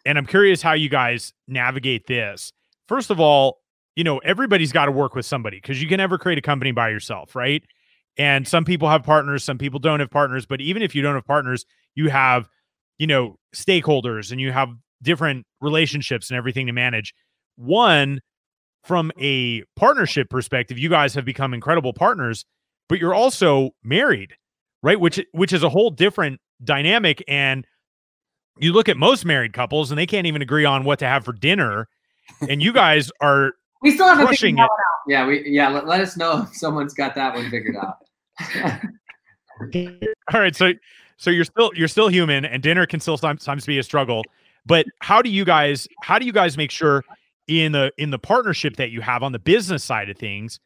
and I'm curious how you guys navigate this. First of all, you know, everybody's got to work with somebody because you can never create a company by yourself, right? And some people have partners, some people don't have partners, but even if you don't have partners, you have, you know, stakeholders and you have different relationships and everything to manage. One, from a partnership perspective, you guys have become incredible partners, but you're also married, right? Which which is a whole different dynamic. And you look at most married couples and they can't even agree on what to have for dinner. And you guys are we still have crushing it. Yeah, we yeah, let, let us know if someone's got that one figured out. All right, so so you're still you're still human and dinner can still sometimes be a struggle. But how do you guys how do you guys make sure in the in the partnership that you have on the business side of things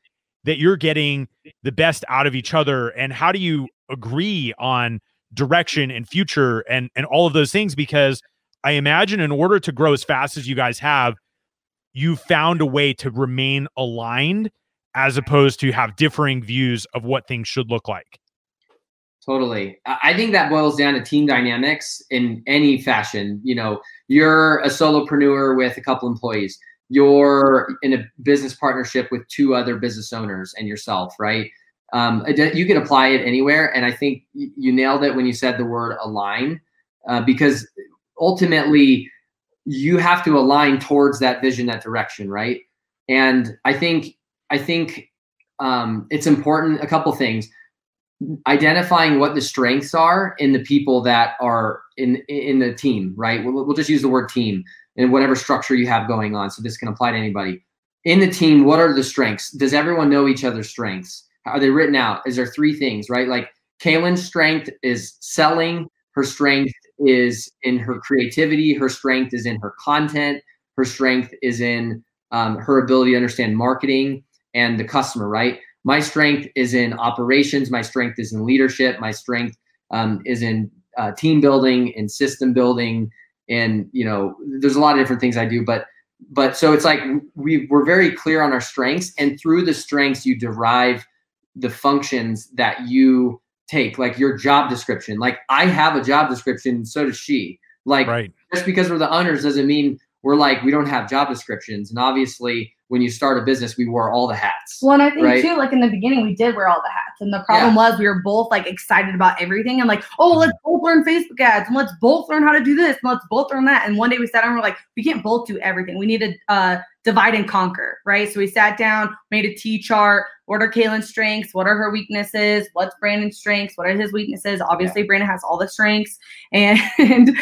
that you're getting the best out of each other and how do you agree on direction and future and and all of those things because i imagine in order to grow as fast as you guys have you found a way to remain aligned as opposed to have differing views of what things should look like Totally. I think that boils down to team dynamics in any fashion. You know, you're a solopreneur with a couple employees. You're in a business partnership with two other business owners and yourself, right? Um, you can apply it anywhere. And I think you nailed it when you said the word align, uh, because ultimately you have to align towards that vision, that direction, right? And I think I think um, it's important. A couple things identifying what the strengths are in the people that are in in the team right we'll, we'll, just use the word team in whatever structure you have going on so this can apply to anybody in the team what are the strengths does everyone know each other's strengths are they written out is there three things right like kaelin's strength is selling her strength is in her creativity her strength is in her content her strength is in um, her ability to understand marketing and the customer right my strength is in operations. My strength is in leadership. My strength um, is in uh, team building and system building. And you know, there's a lot of different things I do, but but so it's like we we're very clear on our strengths, and through the strengths you derive the functions that you take, like your job description. Like I have a job description, so does she. Like right. just because we're the owners doesn't mean we're like we don't have job descriptions. And obviously, when you start a business, we wore all the hats. Well, and I think right? too, like in the beginning, we did wear all the hats, and the problem yeah. was we were both like excited about everything, and like, oh, let's both learn Facebook ads, and let's both learn how to do this, and let's both learn that. And one day we sat down, and we're like, we can't both do everything. We need to uh, divide and conquer, right? So we sat down, made a T chart. What are Kaelin's strengths? What are her weaknesses? What's Brandon's strengths? What are his weaknesses? Obviously, yeah. Brandon has all the strengths, and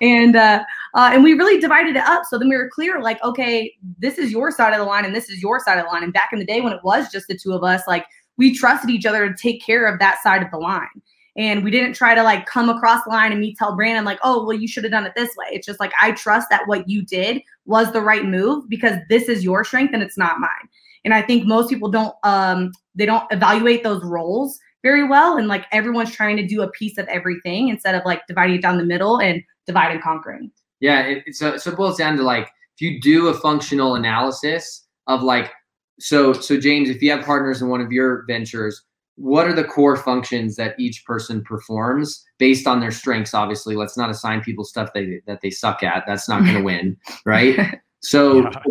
and uh, uh, and we really divided it up. So then we were clear, like, okay, this is your side of the line, and this is your side of the line. And back in the day when it was just the two of us, like we trusted each other to take care of that side of the line. And we didn't try to like come across the line and me tell Brandon like, oh, well, you should have done it this way. It's just like I trust that what you did was the right move because this is your strength and it's not mine. And I think most people don't um they don't evaluate those roles very well and like everyone's trying to do a piece of everything instead of like dividing it down the middle and divide and conquering. Yeah, it, so so it boils down to like if you do a functional analysis of like so so James, if you have partners in one of your ventures, what are the core functions that each person performs based on their strengths? Obviously, let's not assign people stuff they that they suck at. That's not going to win, right? So yeah.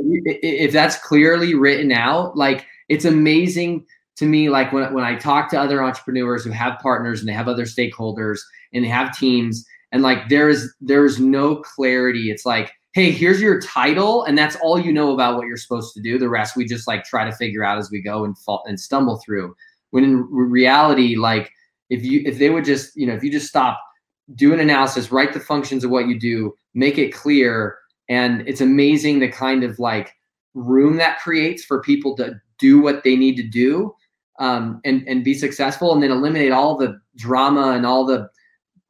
if that's clearly written out, like it's amazing to me. Like when when I talk to other entrepreneurs who have partners and they have other stakeholders and they have teams and like there is there is no clarity it's like hey here's your title and that's all you know about what you're supposed to do the rest we just like try to figure out as we go and fall and stumble through when in reality like if you if they would just you know if you just stop do an analysis write the functions of what you do make it clear and it's amazing the kind of like room that creates for people to do what they need to do um, and and be successful and then eliminate all the drama and all the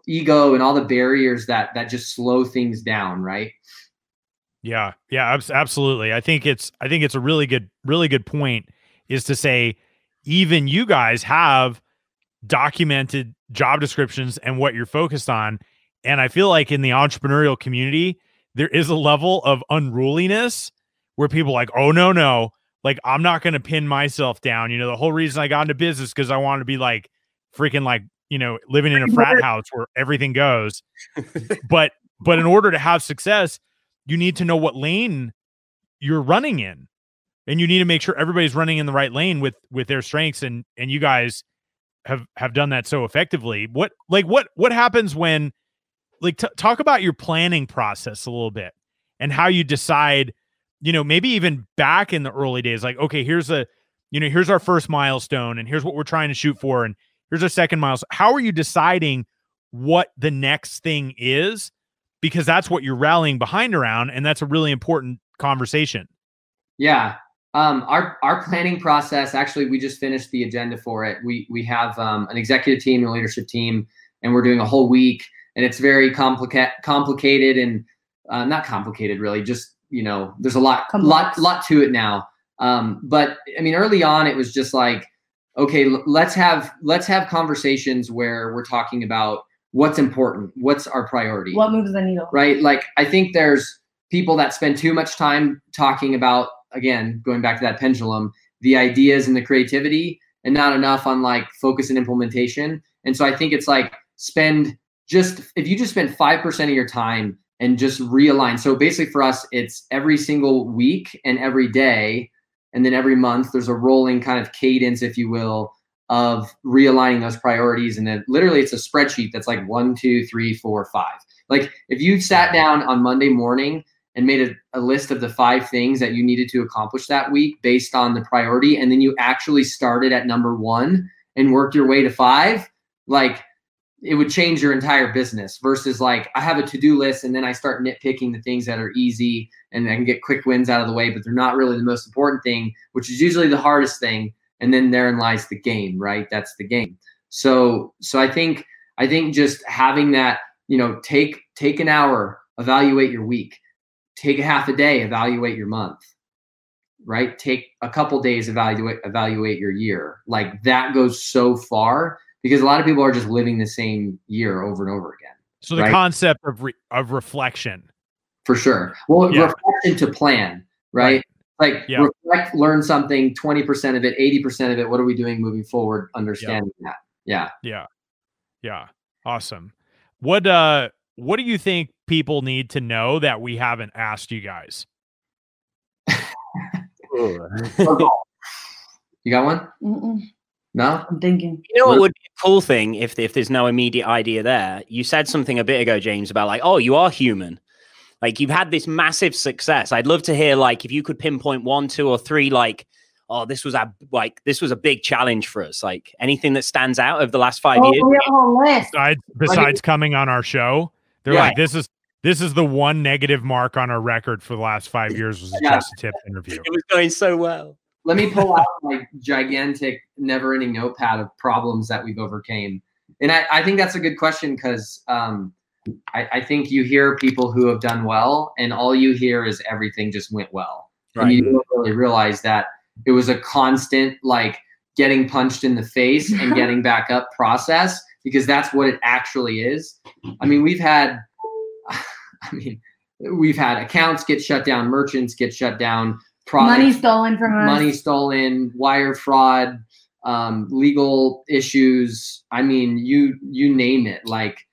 ego and all the barriers that that just slow things down, right? Yeah, yeah, absolutely. I think it's I think it's a really good really good point is to say even you guys have documented job descriptions and what you're focused on and I feel like in the entrepreneurial community there is a level of unruliness where people like, "Oh no, no, like I'm not going to pin myself down. You know, the whole reason I got into business because I want to be like freaking like you know, living in a frat house where everything goes. but but in order to have success, you need to know what lane you're running in. And you need to make sure everybody's running in the right lane with with their strengths and and you guys have have done that so effectively. What like what what happens when like t- talk about your planning process a little bit and how you decide, you know, maybe even back in the early days like okay, here's a you know, here's our first milestone and here's what we're trying to shoot for and Here's our second milestone. How are you deciding what the next thing is? Because that's what you're rallying behind around, and that's a really important conversation. Yeah. Um, our our planning process actually we just finished the agenda for it. We we have um, an executive team and a leadership team, and we're doing a whole week, and it's very complicated complicated and uh, not complicated really. Just you know, there's a lot lot lot to it now. Um, but I mean, early on, it was just like okay, let's have let's have conversations where we're talking about what's important, what's our priority, what moves the needle, right? Like I think there's people that spend too much time talking about again going back to that pendulum, the ideas and the creativity, and not enough on like focus and implementation. And so I think it's like spend just if you just spend 5% of your time and just realign. So basically for us, it's every single week and every day. And then every month, there's a rolling kind of cadence, if you will, of realigning those priorities. And then literally it's a spreadsheet that's like one, two, three, four, five. Like if you sat down on Monday morning and made a, a list of the five things that you needed to accomplish that week based on the priority, and then you actually started at number one and worked your way to five, like it would change your entire business versus like I have a to-do list and then I start nitpicking the things that are easy and I can get quick wins out of the way, but they're not really the most important thing, which is usually the hardest thing. And then therein lies the game, right? That's the game. So so I think I think just having that, you know, take take an hour, evaluate your week, take a half a day, evaluate your month, right? Take a couple days, evaluate evaluate your year. Like that goes so far because a lot of people are just living the same year over and over again. So the right? concept of re- of reflection, for sure. Well, yeah. reflection to plan, right? right. Like yeah. reflect, learn something, twenty percent of it, eighty percent of it. What are we doing moving forward? Understanding yeah. that. Yeah. Yeah. Yeah. Awesome. What uh what do you think people need to know that we haven't asked you guys? you got one? Mm-mm. No, I'm thinking. You know what would be a cool thing if if there's no immediate idea there? You said something a bit ago, James, about like, oh, you are human. Like you've had this massive success. I'd love to hear like if you could pinpoint one, two, or three, like, oh, this was a like this was a big challenge for us. Like anything that stands out over the last five oh, years. Besides, besides coming on our show, they're yeah. like, this is this is the one negative mark on our record for the last five years was a yeah. Just a Tip interview. It was going so well let me pull out my gigantic, never-ending notepad of problems that we've overcame. And I, I think that's a good question because um, I, I, think you hear people who have done well, and all you hear is everything just went well, right. and you don't really realize that it was a constant like getting punched in the face and getting back up process because that's what it actually is. I mean, we've had, I mean, we've had accounts get shut down, merchants get shut down, product, money stolen from us, money stolen, wire fraud, um, legal issues. I mean, you you name it. Like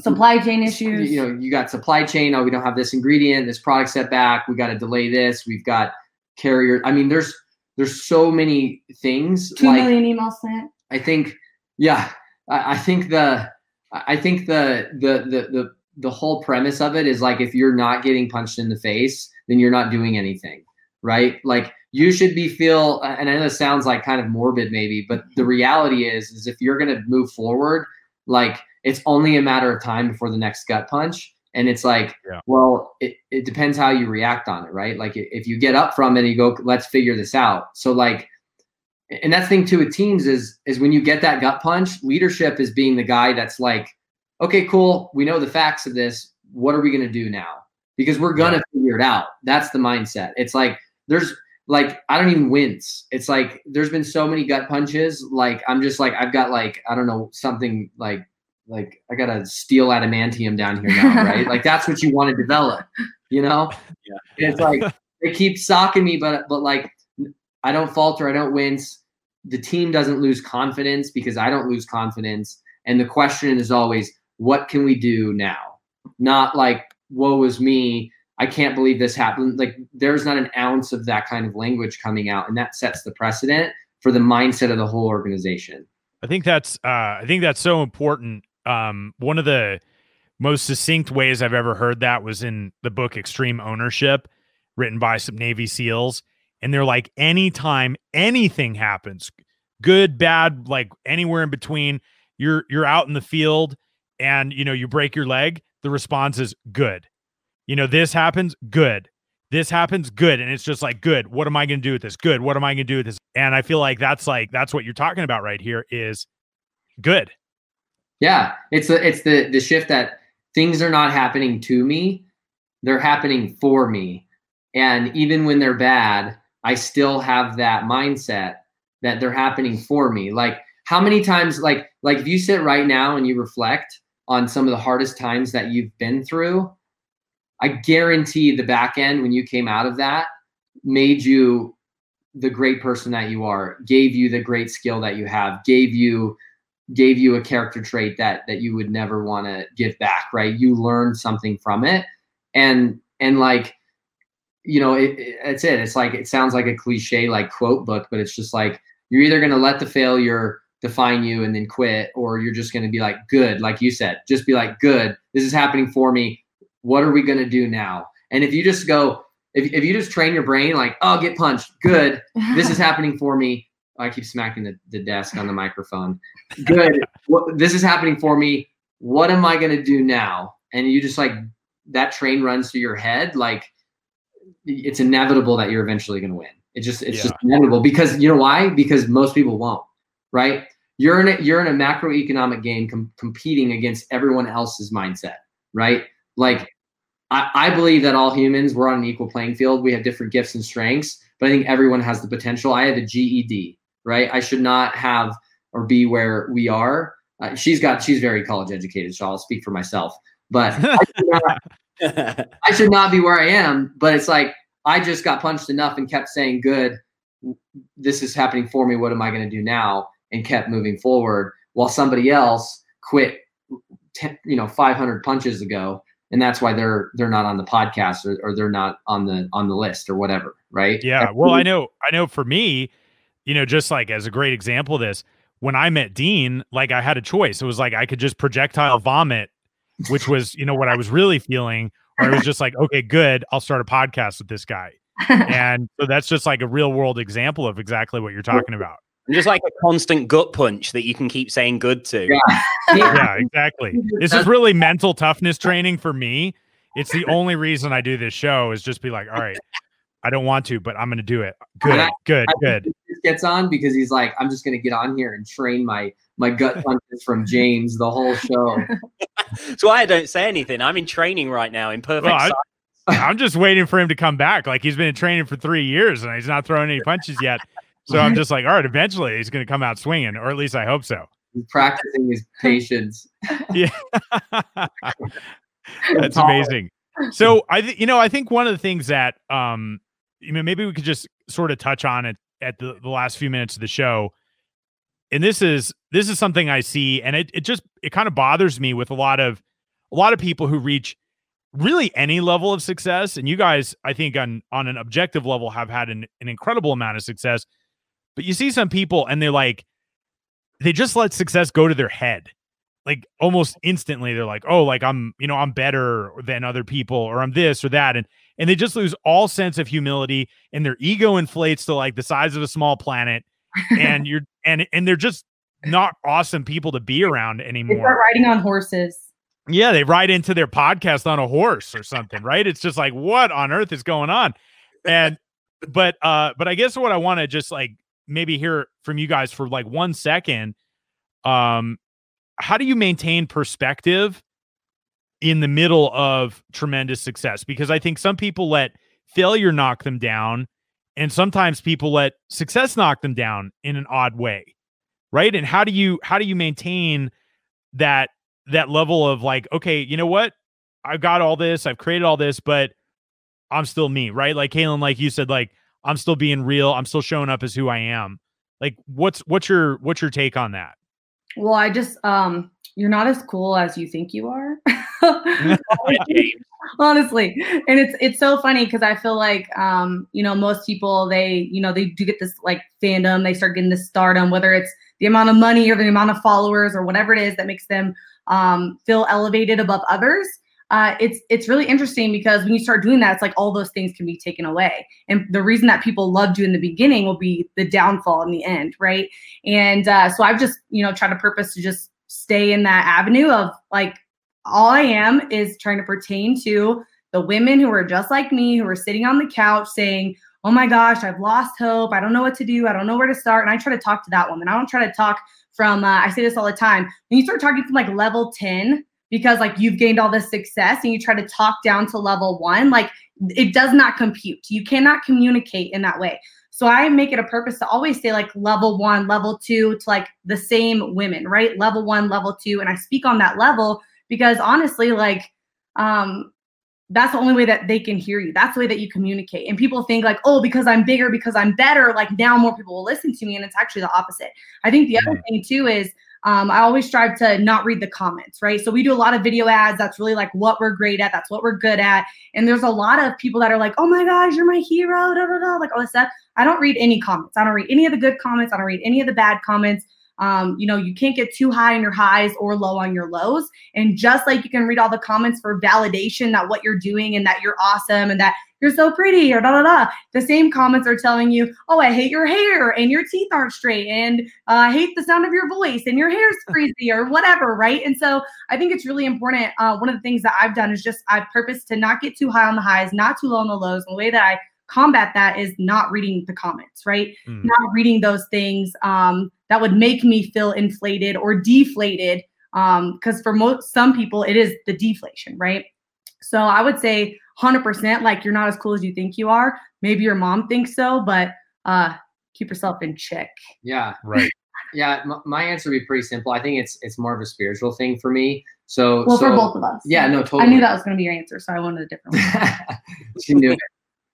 supply chain issues. You know, you got supply chain. Oh, we don't have this ingredient. This product set back. We got to delay this. We've got carrier. I mean, there's there's so many things. Two like, million emails sent. I think, yeah, I, I think the I think the the the the the whole premise of it is like if you're not getting punched in the face, then you're not doing anything right? Like you should be feel, and I know this sounds like kind of morbid maybe, but the mm-hmm. reality is, is if you're going to move forward, like it's only a matter of time before the next gut punch. And it's like, yeah. well, it, it depends how you react on it, right? Like if you get up from it and you go, let's figure this out. So like, and that's the thing too with teams is is when you get that gut punch, leadership is being the guy that's like, okay, cool, we know the facts of this. What are we gonna do now? Because we're gonna yeah. figure it out. That's the mindset. It's like there's like I don't even wince. It's like there's been so many gut punches. Like I'm just like I've got like I don't know something like like I got a steel adamantium down here now, right? like that's what you want to develop, you know? Yeah. It's like they keep socking me, but but like I don't falter, I don't wince. The team doesn't lose confidence because I don't lose confidence. And the question is always, what can we do now? Not like, woe is me I can't believe this happened. Like there's not an ounce of that kind of language coming out, and that sets the precedent for the mindset of the whole organization. I think that's uh, I think that's so important. Um, one of the most succinct ways I've ever heard that was in the book Extreme Ownership, written by some Navy SEALs, and they're like, anytime anything happens, good, bad, like anywhere in between, you're you're out in the field and you know you break your leg. The response is good you know, this happens, good. This happens, good. And it's just like, good. What am I going to do with this? Good. What am I going to do with this? And I feel like that's like, that's what you're talking about right here is good. Yeah. It's the, it's the, the shift that things are not happening to me. They're happening for me. And even when they're bad, I still have that mindset that they're happening for me. Like how many times, like, like if you sit right now and you reflect on some of the hardest times that you've been through, I guarantee the back end when you came out of that made you the great person that you are, gave you the great skill that you have, gave you gave you a character trait that that you would never want to give back, right? You learned something from it. And and like you know, it, it, it's it. It's like it sounds like a cliche like quote book, but it's just like you're either going to let the failure define you and then quit or you're just going to be like good like you said just be like good this is happening for me what are we going to do now? And if you just go if, if you just train your brain like oh get punched good. This is happening for me. Oh, I keep smacking the, the desk on the microphone. Good. This is happening for me. What am i going to do now? And you just like that train runs through your head like it's inevitable that you're eventually going to win. It just it's yeah. just inevitable because you know why? Because most people won't right? You're in a, you're in a macroeconomic game com- competing against everyone else's mindset, right? Like I, I believe that all humans we're on an equal playing field. We have different gifts and strengths, but I think everyone has the potential. I have a GED, right? I should not have or be where we are. Uh, she's got she's very college educated, so I'll speak for myself. But I should, not, I should not be where I am. But it's like I just got punched enough and kept saying, "Good, this is happening for me. What am I going to do now?" and kept moving forward while somebody else quit 10, you know 500 punches ago and that's why they're they're not on the podcast or, or they're not on the on the list or whatever right? Yeah well i know i know for me you know just like as a great example of this when i met dean like i had a choice. It was like i could just projectile vomit which was you know what i was really feeling or i was just like okay good i'll start a podcast with this guy. And so that's just like a real world example of exactly what you're talking about just like a constant gut punch that you can keep saying good to. Yeah, yeah exactly. This is really mental toughness training for me. It's the only reason I do this show is just be like, all right, I don't want to, but I'm going to do it. Good, I, good, I good. Gets on because he's like, I'm just going to get on here and train my my gut punches from James the whole show. That's why I don't say anything. I'm in training right now in perfect. Well, I, I'm just waiting for him to come back. Like he's been in training for three years and he's not throwing any punches yet. So I'm just like, all right, eventually he's going to come out swinging, or at least I hope so. He's practicing his patience. yeah, that's amazing. So I, th- you know, I think one of the things that, um, you know, maybe we could just sort of touch on it at the, the last few minutes of the show. And this is this is something I see, and it it just it kind of bothers me with a lot of a lot of people who reach really any level of success and you guys i think on on an objective level have had an, an incredible amount of success but you see some people and they're like, they just let success go to their head. Like almost instantly, they're like, oh, like I'm, you know, I'm better than other people, or I'm this or that. And and they just lose all sense of humility and their ego inflates to like the size of a small planet. and you're and and they're just not awesome people to be around anymore. They start riding on horses. Yeah, they ride into their podcast on a horse or something, right? It's just like, what on earth is going on? And but uh, but I guess what I want to just like maybe hear from you guys for like one second. Um, how do you maintain perspective in the middle of tremendous success? Because I think some people let failure knock them down, and sometimes people let success knock them down in an odd way, right? And how do you how do you maintain that that level of like, okay, you know what? I've got all this, I've created all this, but I'm still me, right? Like Kaelin, like you said, like I'm still being real. I'm still showing up as who I am. Like what's what's your what's your take on that? Well, I just um you're not as cool as you think you are. Honestly. And it's it's so funny because I feel like um, you know, most people they, you know, they do get this like fandom, they start getting this stardom, whether it's the amount of money or the amount of followers or whatever it is that makes them um, feel elevated above others uh, it's it's really interesting because when you start doing that, it's like all those things can be taken away. And the reason that people loved you in the beginning will be the downfall in the end, right? And uh, so I've just you know tried to purpose to just stay in that avenue of like all I am is trying to pertain to the women who are just like me, who are sitting on the couch saying, "Oh my gosh, I've lost hope. I don't know what to do. I don't know where to start." And I try to talk to that woman. I don't try to talk from. Uh, I say this all the time. When you start talking from like level ten because like you've gained all this success and you try to talk down to level one, like it does not compute. You cannot communicate in that way. So I make it a purpose to always say like level one, level two to like the same women, right? Level one, level two. And I speak on that level because honestly, like, um, that's the only way that they can hear you. That's the way that you communicate. And people think like, oh, because I'm bigger, because I'm better, like now more people will listen to me. And it's actually the opposite. I think the other thing too is um, I always strive to not read the comments, right? So we do a lot of video ads. That's really like what we're great at. That's what we're good at. And there's a lot of people that are like, oh my gosh, you're my hero, da, da, da, like all this stuff. I don't read any comments. I don't read any of the good comments. I don't read any of the bad comments. Um, you know, you can't get too high on your highs or low on your lows. And just like you can read all the comments for validation that what you're doing and that you're awesome and that you're so pretty or da da da. The same comments are telling you, oh, I hate your hair and your teeth aren't straight and uh, I hate the sound of your voice and your hair's crazy or whatever, right? And so I think it's really important. Uh, one of the things that I've done is just I've purposed to not get too high on the highs, not too low on the lows. And the way that I combat that is not reading the comments, right? Mm. Not reading those things um, that would make me feel inflated or deflated. Because um, for most some people, it is the deflation, right? So I would say 100% like you're not as cool as you think you are. Maybe your mom thinks so, but uh, keep yourself in check. Yeah, right. yeah, m- my answer would be pretty simple. I think it's it's more of a spiritual thing for me. So well, so, for both of us. Yeah, no, totally. I knew that was going to be your answer, so I wanted a different one. she knew it.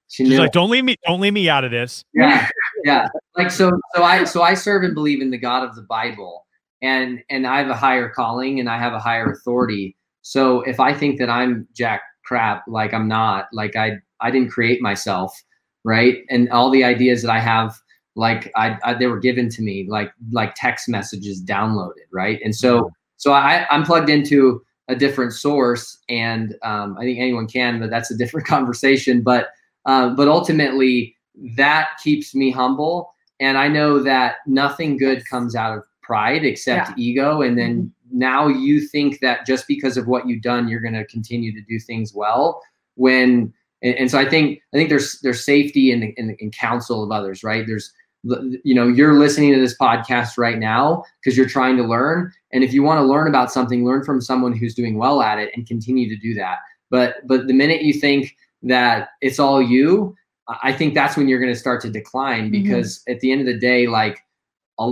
She She's like, don't leave me, don't leave me out of this. Yeah, yeah. Like so, so I, so I serve and believe in the God of the Bible, and and I have a higher calling and I have a higher authority. So if I think that I'm jack crap, like I'm not, like I, I didn't create myself, right? And all the ideas that I have, like I, I they were given to me, like like text messages downloaded, right? And so, so I, I'm plugged into a different source, and um, I think anyone can, but that's a different conversation. But uh, but ultimately, that keeps me humble. And I know that nothing good comes out of pride except yeah. ego. And then mm-hmm. now you think that just because of what you've done, you're going to continue to do things well. When and, and, so I think I think there's there's safety in, in in counsel of others, right? There's you know you're listening to this podcast right now because you're trying to learn and if you want to learn about something learn from someone who's doing well at it and continue to do that but but the minute you think that it's all you, I think that's when you're going to start to decline mm-hmm. because mm-hmm. at the end of the day, like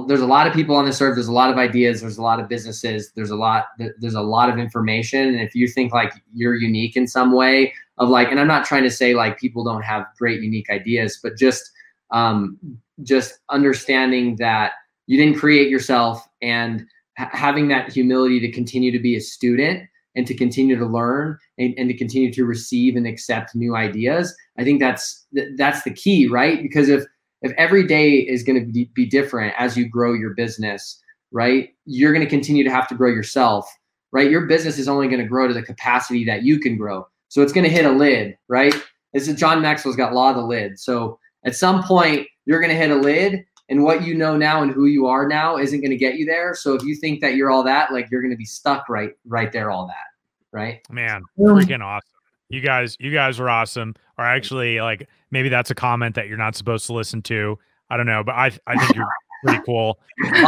there's a lot of people on this earth. There's a lot of ideas. There's a lot of businesses. There's a lot. There's a lot of information. And if you think like you're unique in some way, of like, and I'm not trying to say like people don't have great unique ideas, but just um, just understanding that you didn't create yourself and ha- having that humility to continue to be a student and to continue to learn and, and to continue to receive and accept new ideas i think that's that's the key right because if if every day is going to be, be different as you grow your business right you're going to continue to have to grow yourself right your business is only going to grow to the capacity that you can grow so it's going to hit a lid right this is john maxwell's got law of the lid so at some point you're going to hit a lid and what you know now and who you are now isn't going to get you there. So if you think that you're all that, like you're going to be stuck right right there all that, right? Man, um, freaking awesome. You guys you guys were awesome. Or actually like maybe that's a comment that you're not supposed to listen to. I don't know, but I I think you're pretty cool.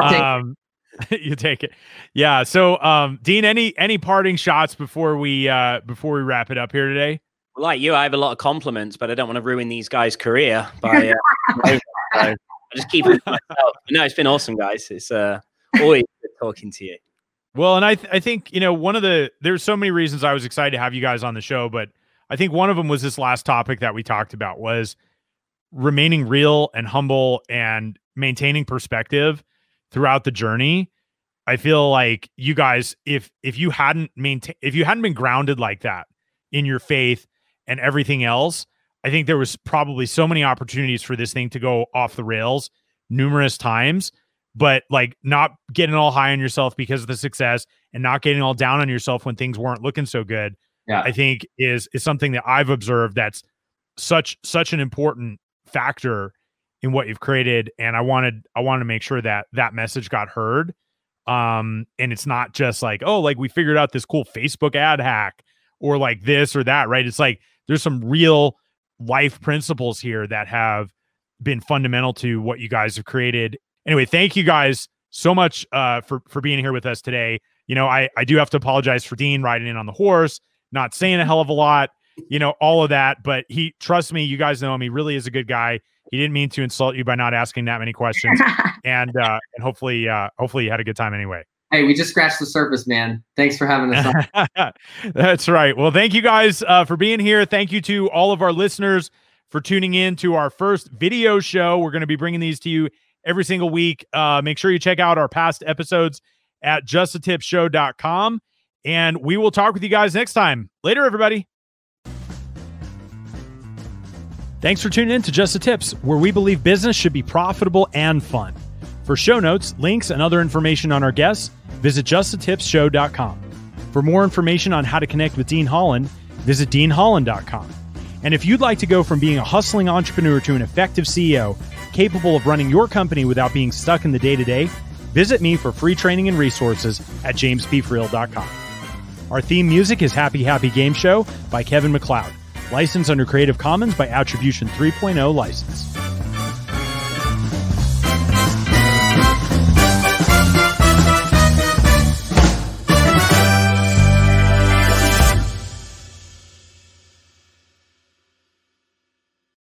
Um you take it. Yeah. So um Dean any any parting shots before we uh before we wrap it up here today? like you, I have a lot of compliments, but I don't want to ruin these guys' career by uh, just keep it myself. No, it's been awesome, guys. It's uh, always good talking to you. Well, and I th- I think you know one of the there's so many reasons I was excited to have you guys on the show, but I think one of them was this last topic that we talked about was remaining real and humble and maintaining perspective throughout the journey. I feel like you guys, if if you hadn't maintained, if you hadn't been grounded like that in your faith and everything else, I think there was probably so many opportunities for this thing to go off the rails numerous times, but like not getting all high on yourself because of the success and not getting all down on yourself when things weren't looking so good. Yeah. I think is is something that I've observed that's such such an important factor in what you've created and I wanted I wanted to make sure that that message got heard um and it's not just like oh like we figured out this cool Facebook ad hack or like this or that right it's like there's some real life principles here that have been fundamental to what you guys have created. Anyway, thank you guys so much uh, for for being here with us today. You know, I I do have to apologize for Dean riding in on the horse, not saying a hell of a lot, you know, all of that. But he, trust me, you guys know him. He really is a good guy. He didn't mean to insult you by not asking that many questions, and uh, and hopefully, uh, hopefully, you had a good time anyway. Hey, we just scratched the surface, man. Thanks for having us. That's right. Well, thank you guys uh, for being here. Thank you to all of our listeners for tuning in to our first video show. We're going to be bringing these to you every single week. Uh, make sure you check out our past episodes at justthetipsshow.com. And we will talk with you guys next time. Later, everybody. Thanks for tuning in to Just the Tips, where we believe business should be profitable and fun. For show notes, links, and other information on our guests, visit justthetipsshow.com. For more information on how to connect with Dean Holland, visit deanholland.com. And if you'd like to go from being a hustling entrepreneur to an effective CEO capable of running your company without being stuck in the day to day, visit me for free training and resources at jamespfriel.com. Our theme music is Happy Happy Game Show by Kevin MacLeod, licensed under Creative Commons by Attribution 3.0 license.